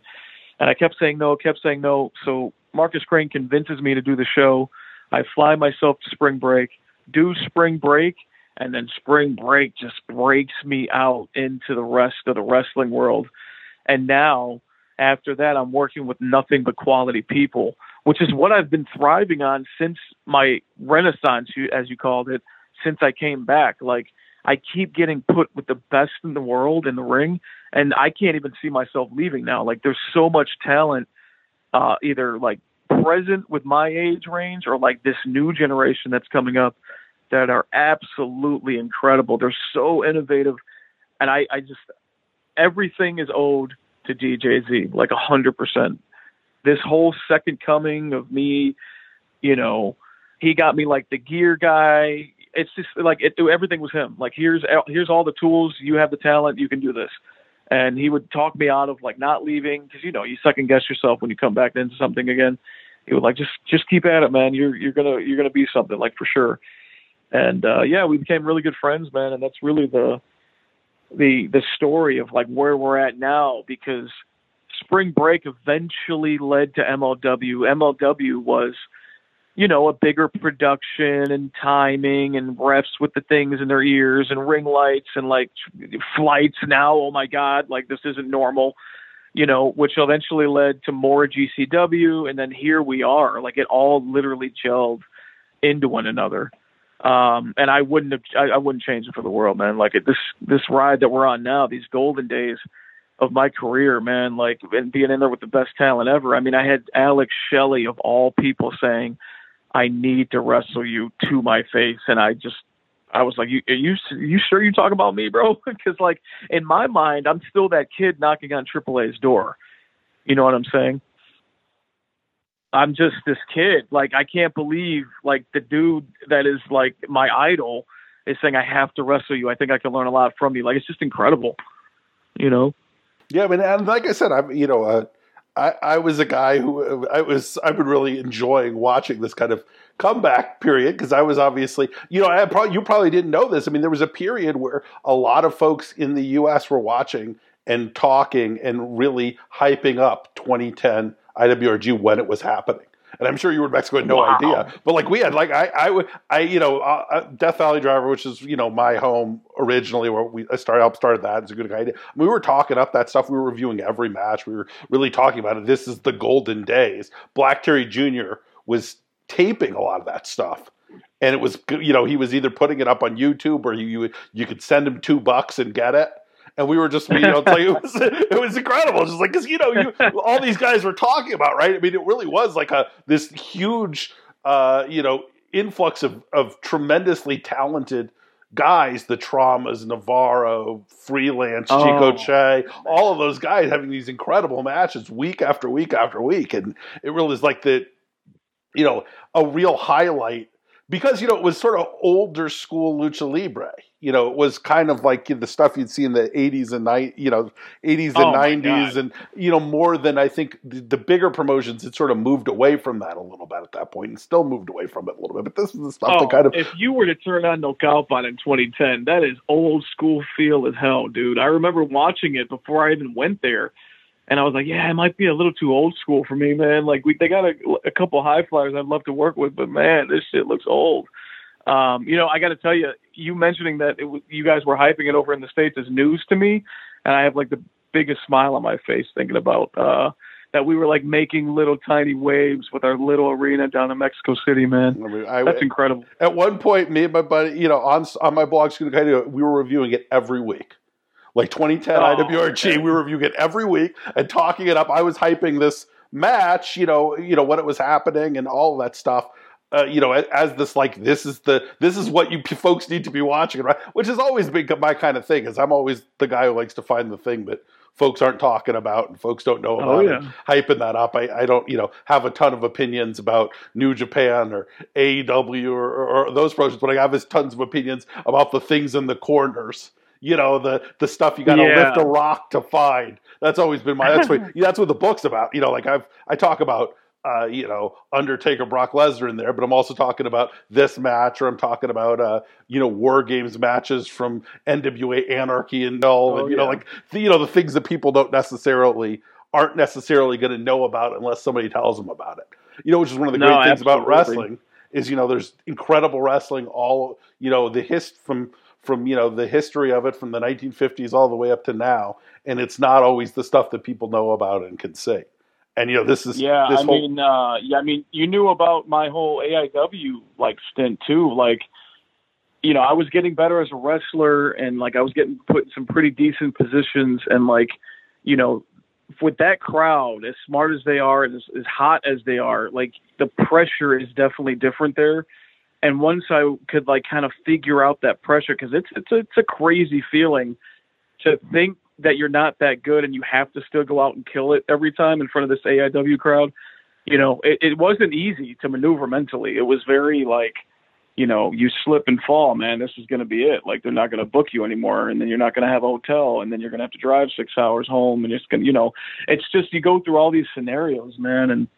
And I kept saying no, kept saying no. So Marcus Crane convinces me to do the show. I fly myself to spring break, do spring break, and then spring break just breaks me out into the rest of the wrestling world. And now, after that, I'm working with nothing but quality people, which is what I've been thriving on since my renaissance, as you called it, since I came back. Like, I keep getting put with the best in the world in the ring, and I can't even see myself leaving now. Like there's so much talent, uh, either like present with my age range or like this new generation that's coming up that are absolutely incredible. They're so innovative, and I, I just everything is owed to DJZ, like a hundred percent. This whole second coming of me, you know, he got me like the gear guy it's just like it, everything was him. Like here's here's all the tools. You have the talent. You can do this. And he would talk me out of like not leaving because you know you second guess yourself when you come back into something again. He would like just just keep at it, man. You're you're gonna you're gonna be something like for sure. And uh, yeah, we became really good friends, man. And that's really the the the story of like where we're at now because spring break eventually led to MLW. MLW was you know, a bigger production and timing and refs with the things in their ears and ring lights and like flights now. Oh my God, like this isn't normal, you know, which eventually led to more GCW. And then here we are, like it all literally gelled into one another. Um, and I wouldn't have, I, I wouldn't change it for the world, man. Like this, this ride that we're on now, these golden days of my career, man, like and being in there with the best talent ever. I mean, I had Alex Shelley of all people saying, I need to wrestle you to my face. And I just, I was like, you, are you, are you sure you talk about me, bro? (laughs) Because like in my mind, I'm still that kid knocking on AAA's door. You know what I'm saying? I'm just this kid. Like I can't believe like the dude that is like my idol is saying I have to wrestle you. I think I can learn a lot from you. Like it's just incredible. You know? Yeah, I mean, and like I said, I'm you know, uh, I, I was a guy who I was I've been really enjoying watching this kind of comeback period because I was obviously you know I probably you probably didn't know this I mean there was a period where a lot of folks in the U.S. were watching and talking and really hyping up 2010 IWRG when it was happening and I'm sure you were in Mexico had no wow. idea. But like we had, like I, I, I you know, uh, uh, Death Valley Driver, which is you know my home originally, where we I started helped started that. It's a good idea. We were talking up that stuff. We were reviewing every match. We were really talking about it. This is the golden days. Black Terry Jr. was taping a lot of that stuff. And it was, you know, he was either putting it up on YouTube or you you could send him two bucks and get it and we were just you know like, it was (laughs) it was incredible. Just like because you know you all these guys were talking about right? I mean it really was like a this huge uh you know influx of of tremendously talented guys the traumas navarro freelance oh. chico che all of those guys having these incredible matches week after week after week. And it really is like the you know a real highlight because you know it was sort of older school lucha libre. You know, it was kind of like the stuff you'd see in the '80s and ni- you know '80s and oh '90s, and you know more than I think the, the, bigger promotions had sort of moved away from that a little bit at that point, and still moved away from it a little bit. But this is the stuff oh, that kind of if you were to turn on Naucalpan in 2010, that is old school feel as hell, dude. I remember watching it before I even went there and I was like, yeah, it might be a little too old school for me, man. Like we, they got a, a couple high flyers I'd love to work with, but man, this shit looks old. Um, you know, I got to tell you, you mentioning that it, you guys were hyping it over in the states is news to me, and I have like the biggest smile on my face thinking about uh, that we were like making little tiny waves with our little arena down in Mexico City, man. I mean, I, That's incredible. At one point, me and my buddy, you know, on on my blog, we were reviewing it every week. Like 2010 Oh, IWRG, okay. we were reviewing it every week and talking it up. I was hyping this match, you know, you know when it was happening and all that stuff. Uh, you know, as this like this is the this is what you folks need to be watching, right? Which has always been my kind of thing. Is I'm always the guy who likes to find the thing that folks aren't talking about and folks don't know about. Oh, yeah. hyping that up. I, I don't, you know, have a ton of opinions about New Japan or AEW or, or, or those promotions, but I have is tons of opinions about the things in the corners. You know, the the stuff you got to Yeah. lift a rock to find. That's always been my. That's what (laughs) that's what the book's about. You know, like I've I talk about. Uh, you know, Undertaker, Brock Lesnar in there, but I'm also talking about this match, or I'm talking about, uh, you know, War Games matches from NWA Anarchy and all, Oh, and you know, like the, you know the things that people don't necessarily aren't necessarily going to know about unless somebody tells them about it. You know, which is one of the No, great things about wrestling is you know there's incredible wrestling all you know the hist from from you know the history of it from the 1950s all the way up to now, and it's not always the stuff that people know about and can see. And you know this is Yeah, this I whole mean, uh, yeah, I mean, you knew about my whole AIW like stint too. Like, you know, I was getting better as a wrestler, and like I was getting put in some pretty decent positions, and like, you know, with that crowd, as smart as they are, and as, as hot as they are, like the pressure is definitely different there. And once I could like kind of figure out that pressure, because it's it's a, it's a crazy feeling to think that you're not that good and you have to still go out and kill it every time in front of this AIW crowd. You know, it, it wasn't easy to maneuver mentally. It was very like, you know, you slip and fall, man. This is going to be it. Like they're not going to book you anymore, and then you're not going to have a hotel, and then you're going to have to drive six hours home, and it's going, you know, it's just you go through all these scenarios, man, and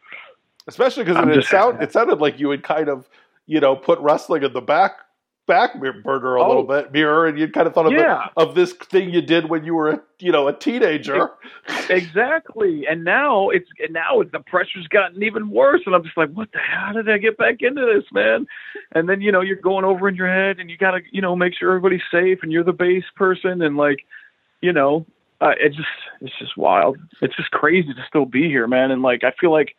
especially because it, just- sound, (laughs) it sounded like you had kind of you know put wrestling in the back back burner a little Oh. bit mirror and you kind of thought of, Yeah. the, of this thing you did when you were a, you know a teenager exactly. And now it's and now the pressure's gotten even worse, and I'm just like, what the hell? Did I get back into this, man? And then you know you're going over in your head, and you got to you know make sure everybody's safe, and you're the base person, and like, you know, uh, it just it's just wild. It's just crazy to still be here, man. And like I feel like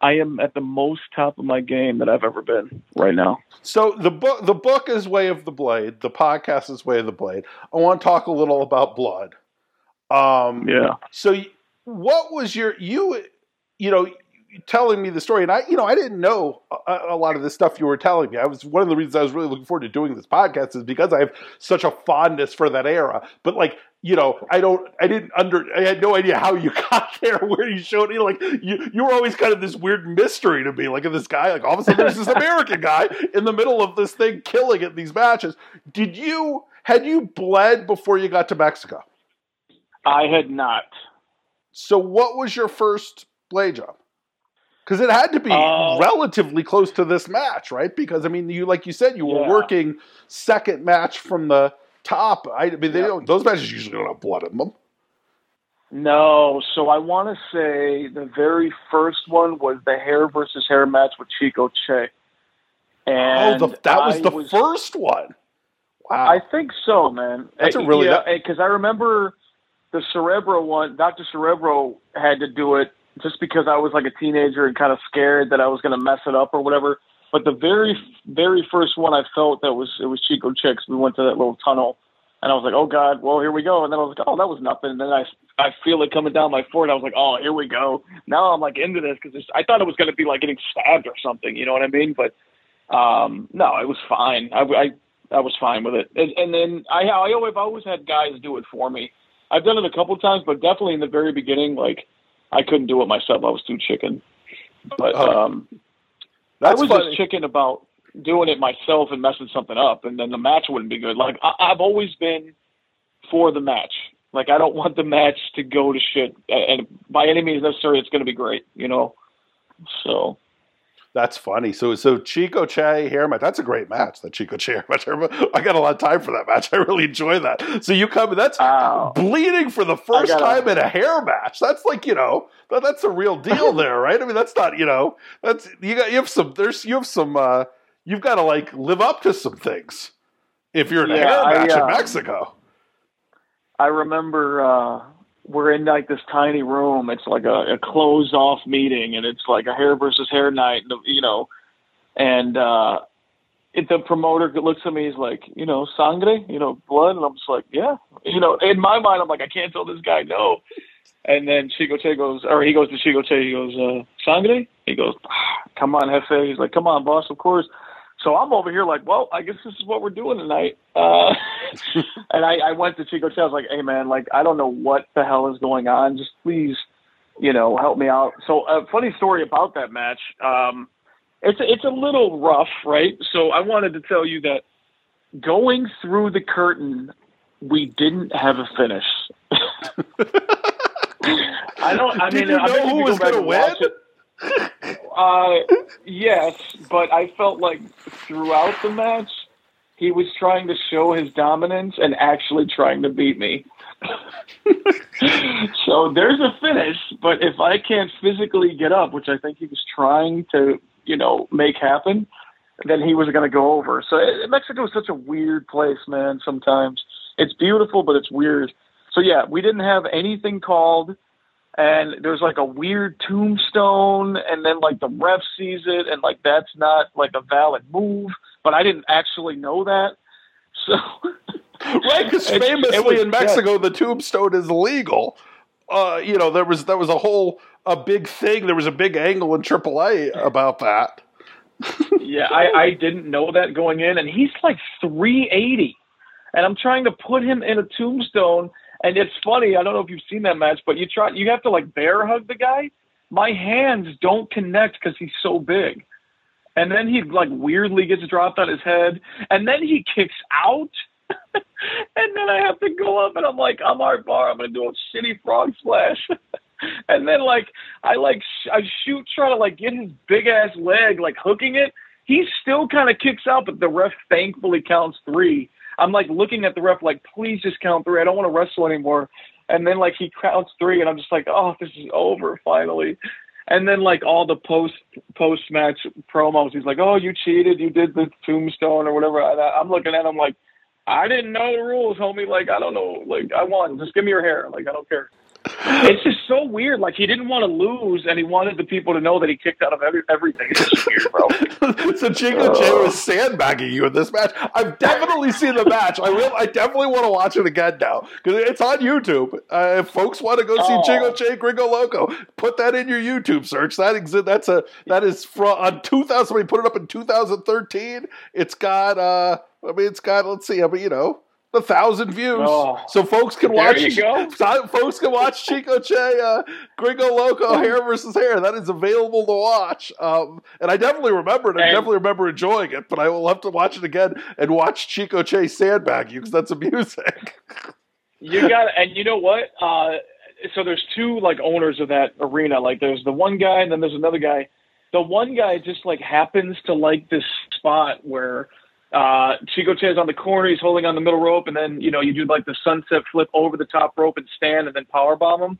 I am at the most top of my game that I've ever been right now. so the book the book is way of the blade the podcast is way of the blade i want to talk a little about blood um Yeah. So, what was your you? You know, telling me the story, and I, you know, I didn't know a, a lot of the stuff you were telling me. I was one of the reasons I was really looking forward to doing this podcast is because I have such a fondness for that era. But like, you know, I don't, I didn't under, I had no idea how you (laughs) got there, where you showed it. Like, you, you were always kind of this weird mystery to me. Like, this guy, like all of a sudden, there's this American guy in the middle of this thing, killing it in these matches. Did you had you bled before you got to Mexico? I had not. So, what was your first blade job? Because it had to be Uh, relatively close to this match, right? Because I mean, you like you said, you were working second match from the top. I, mean, they Yeah. don't, those matches usually don't have blood in them. No, so I want to say the very first one was the hair versus hair match with Chico Che. And oh, the, that was I the first one. Wow. I think so, man. That's a Uh, really- yeah, because I remember the Cerebro one. Dr. Cerebro had to do it just because I was like a teenager and kind of scared that I was going to mess it up or whatever. But the very, very first one I felt that was it was Chico Che's. we went to that little tunnel, and I was like, oh god, well here we go. And then I was like, oh that was nothing. And then I I feel it coming down my forehead. I was like, oh here we go. Now I'm like into this because I thought it was going to be like getting stabbed or something. You know what I mean? But um, no, it was fine. I, I I was fine with it. And, and then I, I always, I've always had guys do it for me. I've done it a couple of times, but definitely in the very beginning, like I couldn't do it myself. I was too chicken. But Oh, um, I was funny. just chicken about doing it myself and messing something up, and then the match wouldn't be good. Like I, I've always been for the match. Like I don't want the match to go to shit, and by any means necessary, it's going to be great. You know. So That's funny. So, so Chico Che hair match. That's a great match. That Chico Che hair (laughs) match. I got a lot of time for that match. I really enjoy that. So you come. That's Wow. bleeding for the first gotta- time in a hair match. That's like you know that, that's a real deal (laughs) there, right? I mean, that's not you know that's you got you have some there's you have some uh, you've got to like live up to some things if you're in a Yeah, hair I, match uh, in Mexico. I remember uh we're in like this tiny room. It's like a, a closed off meeting and it's like a hair versus hair night, you know. And uh it, the promoter looks at me, he's like, you know, sangre, you know, blood, and I'm just like, yeah, you know. In my mind, I'm like, I can't tell this guy no. And then Chico Che goes, or he goes to Chico Che, he goes, uh, sangre. He goes, ah, come on, Jefe. He's like, come on, boss, of course. So I'm over here like, well, I guess this is what we're doing tonight. Uh, (laughs) (laughs) and I, I went to Chico Che. I was like, hey man, like I don't know what the hell is going on. Just please, you know, help me out. So a funny story about that match. Um, it's it's a little rough, right? So I wanted to tell you that going through the curtain, we didn't have a finish. (laughs) I don't. I Did mean, you I know who was going to win? watch it. (laughs) Uh, yes, but I felt like throughout the match, he was trying to show his dominance and actually trying to beat me. (laughs) so there's a finish, but if I can't physically get up, which I think he was trying to, you know, make happen, then he was going to go over. So eh, Mexico is such a weird place, man. Sometimes it's beautiful, but it's weird. So yeah, we didn't have anything called and there's like a weird tombstone and then like the ref sees it and like that's not like a valid move but i didn't actually know that (laughs) so right (laughs) because It- it famously was- in Mexico the tombstone is legal. Uh, you know there was there was a whole a big thing. There was a big angle in AAA about that. (laughs) yeah I, I didn't know that going in and he's like 380 and i'm trying to put him in a tombstone and it's funny i don't know if you've seen that match but you try you have to like bear hug the guy my hands don't connect because he's so big and then he like weirdly gets dropped on his head and then he kicks out (laughs) and then i have to go up and i'm like i'm Art Barr i'm gonna do a shitty frog splash (laughs) and then like I like sh- I shoot try to like get his big ass leg like hooking it. He still kind of kicks out, but the ref thankfully counts three. I'm like looking at the ref like, please just count three. I don't want to wrestle anymore. And then like he counts three, and I'm just like, oh, this is over finally. And then like all the post post match promos, he's like, oh, you cheated, you did the tombstone or whatever. And I, I'm looking at him like, I didn't know the rules, homie. Like I don't know. Like I won. Just give me your hair. Like I don't care it's just so weird. Like he didn't want to lose, and he wanted the people to know that he kicked out of every, everything. It's just weird, bro. (laughs) so Chico Che was sandbagging you in this match. I've definitely seen the match. I will. I definitely want to watch it again now because it's on YouTube. Uh, if folks want to go see Oh. Chico Che Gringo Loco, put that in your YouTube search. That exi- That's a that is from on 2000. We put it up in 2013. It's got. uh I mean, it's got. Let's see. I mean, you know. A thousand views, Oh. so folks can There watch. you go. (laughs) folks can watch Chico Che, uh, Gringo Loco, hair versus hair. That is available to watch. Um, and I definitely remember it. I And- definitely remember enjoying it. But I will have to watch it again and watch Chico Che sandbag you because that's amusing. (laughs) You got, and you know what? Uh, so there's two like owners of that arena. Like there's the one guy, and then there's another guy. The one guy just like happens to like this spot where uh Chico Che's on the corner, he's holding on the middle rope, and then you know you do like the sunset flip over the top rope and stand, and then power bomb him.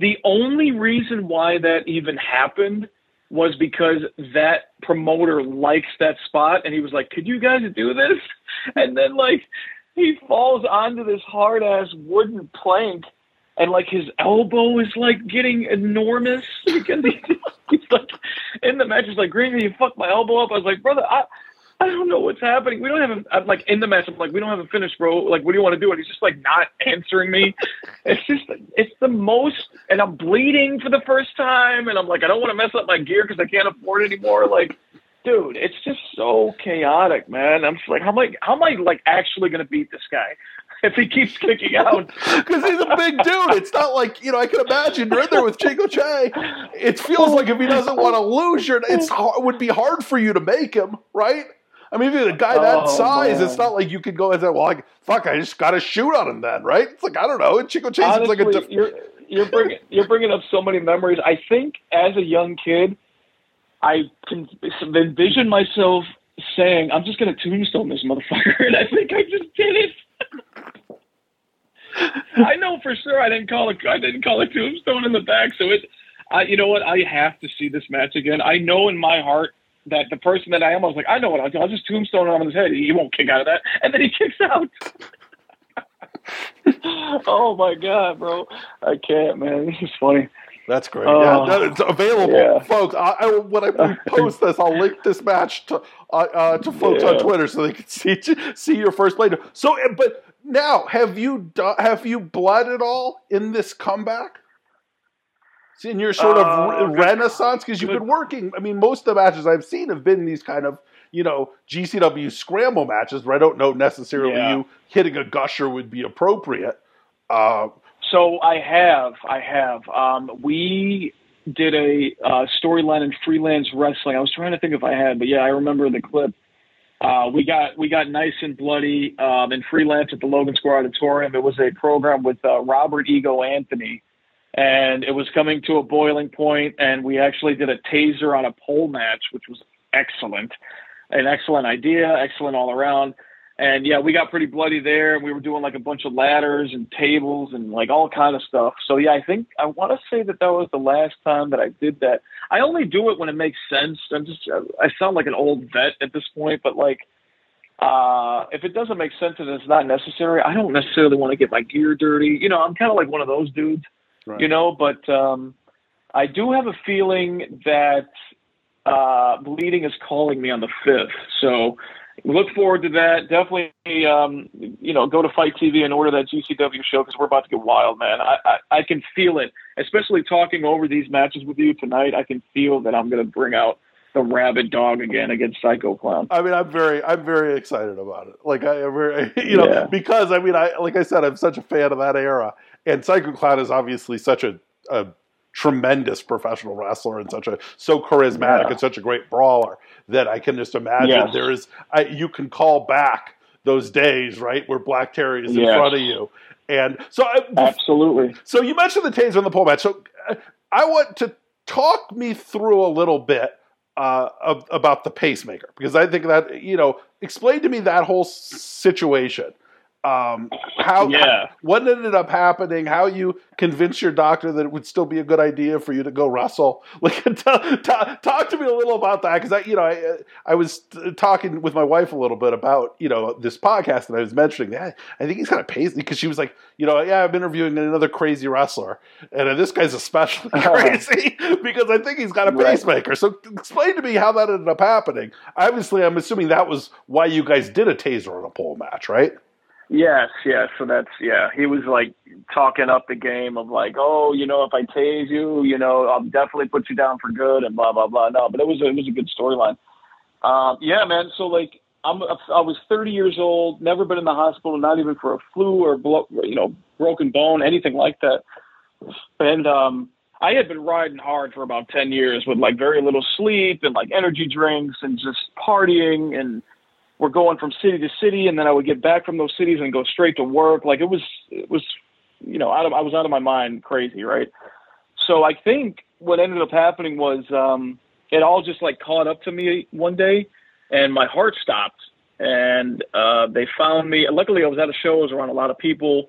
The only reason why that even happened was because that promoter likes that spot, and he was like, "Could you guys do this?" (laughs) And then like he falls onto this hard ass wooden plank, and like his elbow is like getting enormous because (laughs) he, he's like in the match. He's like, "Gringo, you fucked my elbow up." I was like, "Brother, I." (laughs) I don't know what's happening. We don't have a, I'm like in the match. I'm like, we don't have a finish, bro. Like, what do you want to do? And he's just like not answering me. (laughs) It's just, it's the most, and I'm bleeding for the first time. And I'm like, I don't want to mess up my gear because I can't afford it anymore. Like, dude, it's just so chaotic, man. I'm just like, how am I, how am I like actually going to beat this guy (laughs) if he keeps kicking out? Because he's a big dude. It's not like, you know, I can imagine you're in there with Chico Che. It feels like if he doesn't want to lose, you're, it's hard, it would be hard for you to make him, right? I mean, if you're a guy that Oh, size, man. it's not like you could go and say, well, like, fuck, I just got to shoot on him then, right? It's like, I don't know. Chico Che seems like a Honestly, diff- you're you're bringing (laughs) you're bringing up so many memories. I think as a young kid, I can envision myself saying, "I'm just going to tombstone this motherfucker," (laughs) and I think I just did it. I know for sure I didn't call it. I didn't call it tombstone in the back, so it. I, you know what? I have to see this match again. I know in my heart that the person that I am, I was like, I know what I'll do. I'll just tombstone him on his head. He won't kick out of that, and then he kicks out. (laughs) oh my god, bro! I can't, man. This is funny. That's great. Uh, yeah, that, it's available, yeah. folks. I, I, when I post this, I'll link this match to uh, uh, to folks yeah. on Twitter so they can see see your first play. So, eh, but now, have you have you bled at all in this comeback? In your sort of uh, renaissance, because you've been working. I mean, most of the matches I've seen have been these kind of you know GCW scramble matches where I don't know necessarily yeah. you hitting a gusher would be appropriate. Uh, so I have, I have. Um, we did a uh, storyline in freelance wrestling. I was trying to think if I had, but yeah, I remember the clip. Uh, we got we got nice and bloody um, in freelance at the Logan Square Auditorium. It was a program with uh, Robert Ego Anthony, and it was coming to a boiling. And we actually did a taser on a pole match, which was excellent, an excellent idea, excellent all around. And yeah, we got pretty bloody there. And we were doing like a bunch of ladders and tables and like all kind of stuff. So yeah, I think I want to say that that was the last time that I did that. I only do it when it makes sense. I'm just I sound like an old vet at this point, but like uh if it doesn't make sense and it's not necessary, I don't necessarily want to get my gear dirty. You know, I'm kind of like one of those dudes. Right. You know, but um I do have a feeling that uh bleeding is calling me on the fifth. So look forward to that. Definitely, um, you know, go to FITE TV and order that GCW show because we're about to get wild, man. I, I, I can feel it, especially talking over these matches with you tonight. I can feel that I'm going to bring out the rabid dog again against Psycho Clown. I mean, I'm very, I'm very excited about it. Like I, very, (laughs) you know, yeah. because I mean, I like I said, I'm such a fan of that era, and Psycho Clown is obviously such a, a tremendous professional wrestler and such a so charismatic yeah. and such a great brawler that I can just imagine yes. there is I, you can call back those days right where Black Terry is in yes. front of you and so I, absolutely so you mentioned the taser on the pole match so uh, I want to talk me through a little bit uh, of, about the pacemaker because I think that you know explain to me that whole situation um, how, yeah. what ended up happening, how you convinced your doctor that it would still be a good idea for you to go wrestle. (laughs) Like, (laughs) t- t- talk to me a little about that because I, you know, I, I was talking with my wife a little bit about you know this podcast and I was mentioning that I think he's kind of pacey because she was like, you know, yeah, I'm interviewing another crazy wrestler and this guy's especially (laughs) crazy because I think he's got a pacemaker. So explain to me how that ended up happening. Obviously, I'm assuming that was why you guys did a taser on a pole match, right? Yes, yes. So that's yeah. He was like talking up the game of like, oh, you know, if I tase you, you know, I'll definitely put you down for good and blah blah blah. No, but it was a, it was a good storyline. Um, yeah, man. So like, I'm I was 30 years old, never been in the hospital, not even for a flu or blo- you know broken bone, anything like that. And um, I had been riding hard for about 10 years with like very little sleep and like energy drinks and just partying and we're going from city to city, and then I would get back from those cities and go straight to work. Like it was, it was, you know, out of I was out of my mind, crazy, right? So I think what ended up happening was um, it all just like caught up to me one day, and my heart stopped, and uh, they found me. Luckily, I was at a show. I was around a lot of people.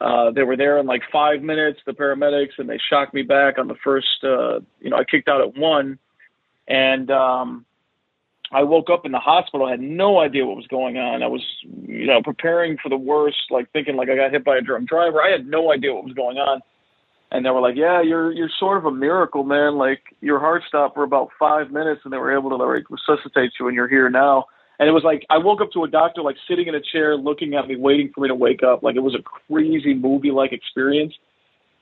Uh, they were there in like five minutes, the paramedics, and they shocked me back on the first. Uh, you know, I kicked out at one, and um, I woke up in the hospital, I had no idea what was going on. I was, you know, preparing for the worst, like thinking like I got hit by a drunk driver. I had no idea what was going on. And they were like, "Yeah, you're you're sort of a miracle, man. Like your heart stopped for about five minutes, and they were able to like resuscitate you, and you're here now." And it was like I woke up to a doctor like sitting in a chair, looking at me, waiting for me to wake up. Like it was a crazy movie like experience.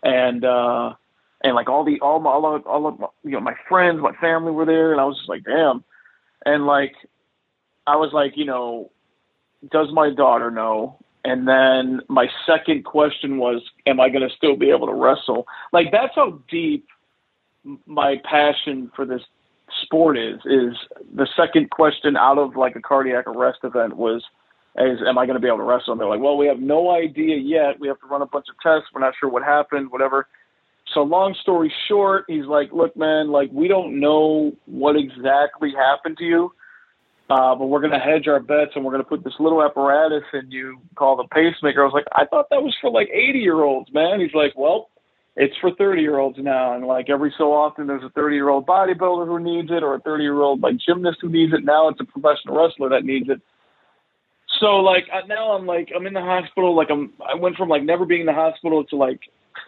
And uh and like all the all my all of, all of my, you know my friends, my family were there, and I was just like, damn. And like, I was like, you know, does my daughter know? And then my second question was, am I going to still be able to wrestle? Like, that's how deep my passion for this sport is. Is the second question out of like a cardiac arrest event was, is am I going to be able to wrestle? And they're like, well, we have no idea yet. We have to run a bunch of tests. We're not sure what happened, whatever. So long story short, he's like, look, man, like we don't know what exactly happened to you, uh, but we're to hedge our bets and we're to put this little apparatus in you called a pacemaker. I was like, I thought that was for like 80 year olds, man. He's like, well, it's for 30 year olds now. And like every so often, there's a 30 year old bodybuilder who needs it, or a 30 year old like gymnast who needs it. Now it's a professional wrestler that needs it. So like now I'm like I'm in the hospital. Like I'm I went from like never being in the hospital to like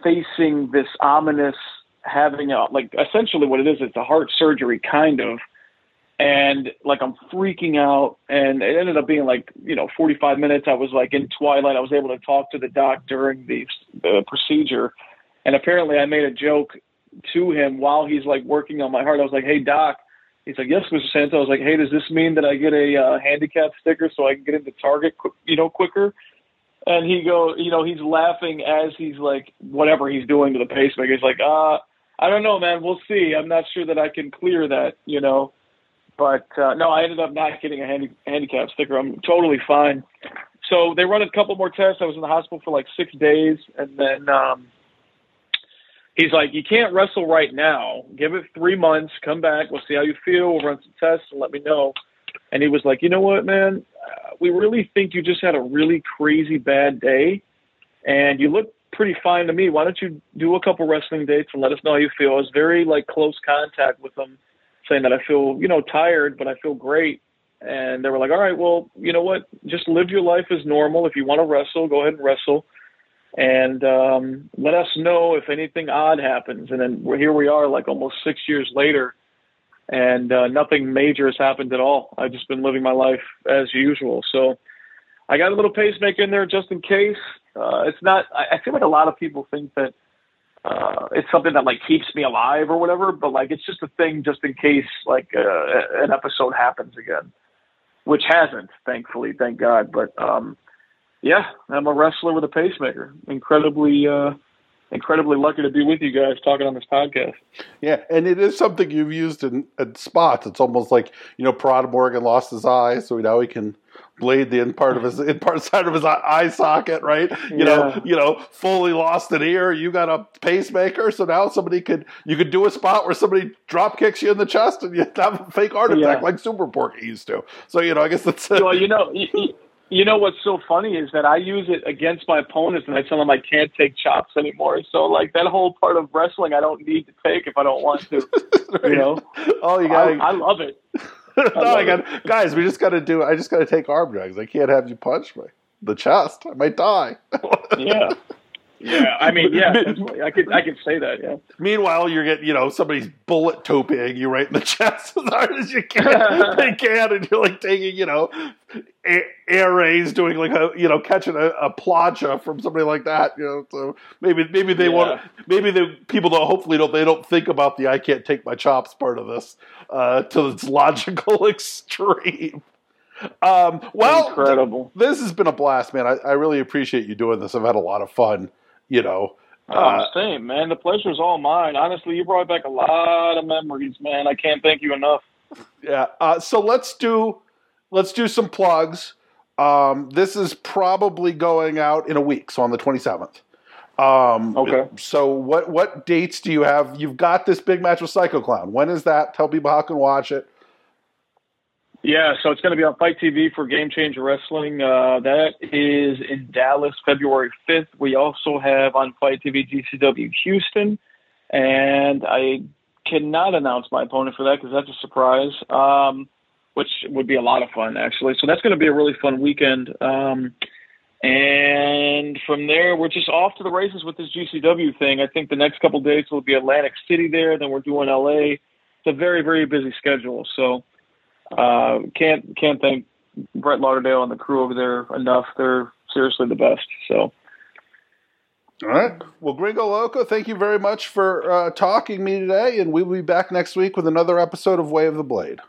facing this ominous having a like essentially what it is. It's a heart surgery kind of. And like I'm freaking out. And it ended up being like you know 45 minutes. I was like in twilight. I was able to talk to the doc during the, the procedure. And apparently I made a joke to him while he's like working on my heart. I was like hey doc. He's like yes Mr. Santo I was like hey does this mean that I get a uh, handicap sticker so I can get into Target qu- you know quicker and he go you know he's laughing as he's like whatever he's doing to the pacemaker he's like uh I don't know man we'll see I'm not sure that I can clear that you know but uh, no, I ended up not getting a handy, handicap sticker. I'm totally fine. So they run a couple more tests. I was in the hospital for like six days, and then um, he's like, "You can't wrestle right now. Give it three months. Come back. We'll see how you feel. We'll run some tests and let me know." And he was like, "You know what, man? Uh, we really think you just had a really crazy bad day, and you look pretty fine to me. Why don't you do a couple wrestling dates and let us know how you feel?" I was very like close contact with them saying that I feel, you know, tired, but I feel great. And they were like, all right, well, you know what? Just live your life as normal. If you want to wrestle, go ahead and wrestle. And um, let us know if anything odd happens. And then here we are, like almost six years later, and uh, nothing major has happened at all. I've just been living my life as usual. So I got a little pacemaker in there just in case. Uh, it's not. I, I feel like a lot of people think that uh, it's something that like keeps me alive or whatever. But like it's just a thing just in case like uh, an episode happens again, which hasn't, thankfully, thank God. But um, yeah, I'm a wrestler with a pacemaker. Incredibly. Uh, incredibly lucky to be with you guys talking on this podcast. Yeah, and it is something you've used in, in spots. It's almost like you know, Pirata Morgan lost his eye, so now he can blade the in part of his in part side of his eye socket, right? You yeah. know, you know, Foley lost an ear. You got a pacemaker, so now somebody could you could do a spot where somebody drop kicks you in the chest and you have a fake artifact yeah. like Super Porky used to. So you know, I guess that's well, you (laughs) know. You, you know what's so funny is that I use it against my opponents, and I tell them I can't take chops anymore. So like that whole part of wrestling, I don't need to take if I don't want to. right. (laughs) You know, oh, you got. I, I love it. (laughs) no, I got guys. We just got to do. I just got to take arm drags. I can't have you punch me the chest. I might die. (laughs) yeah. Yeah, I mean, yeah, (laughs) I could, I could say that. Yeah. Meanwhile, you're getting, you know, somebody's bullet toping you right in the (laughs) chest as hard as you can. (laughs) they can, and you're like taking, you know, air rays, doing like a, you know, catching a, a plancha from somebody like that. You know, so maybe, maybe they yeah. want, maybe the people don't, hopefully don't, they don't think about the I can't take my chops part of this uh, to its logical extreme. Um, well, incredible. This has been a blast, man. I, I really appreciate you doing this. I've had a lot of fun you know. Oh, uh, same, man. The pleasure's all mine. Honestly, you brought back a lot of memories, man. I can't thank you enough. Yeah. Uh, so let's do let's do some plugs. Um, this is probably going out in a week, so on the twenty seventh. Um, okay. So what what dates do you have? You've got this big match with Psycho Clown. When is that? Tell people how can watch it. Yeah, so it's going to be on FITE TV for Game Changer Wrestling. Uh, that is in Dallas, February 5th. We also have on FITE TV GCW Houston, and I cannot announce my opponent for that because that's a surprise, um, which would be a lot of fun actually. So that's going to be a really fun weekend. Um, and from there, we're just off to the races with this GCW thing. I think the next couple days will be Atlantic City there. Then we're doing LA. It's a very very busy schedule. So uh, can't can't thank Brett Lauderdale and the crew over there enough. They're seriously the best. So. All right. Well, Gringo Loco, thank you very much for uh, talking me today, and we will be back next week with another episode of Way of the Blade.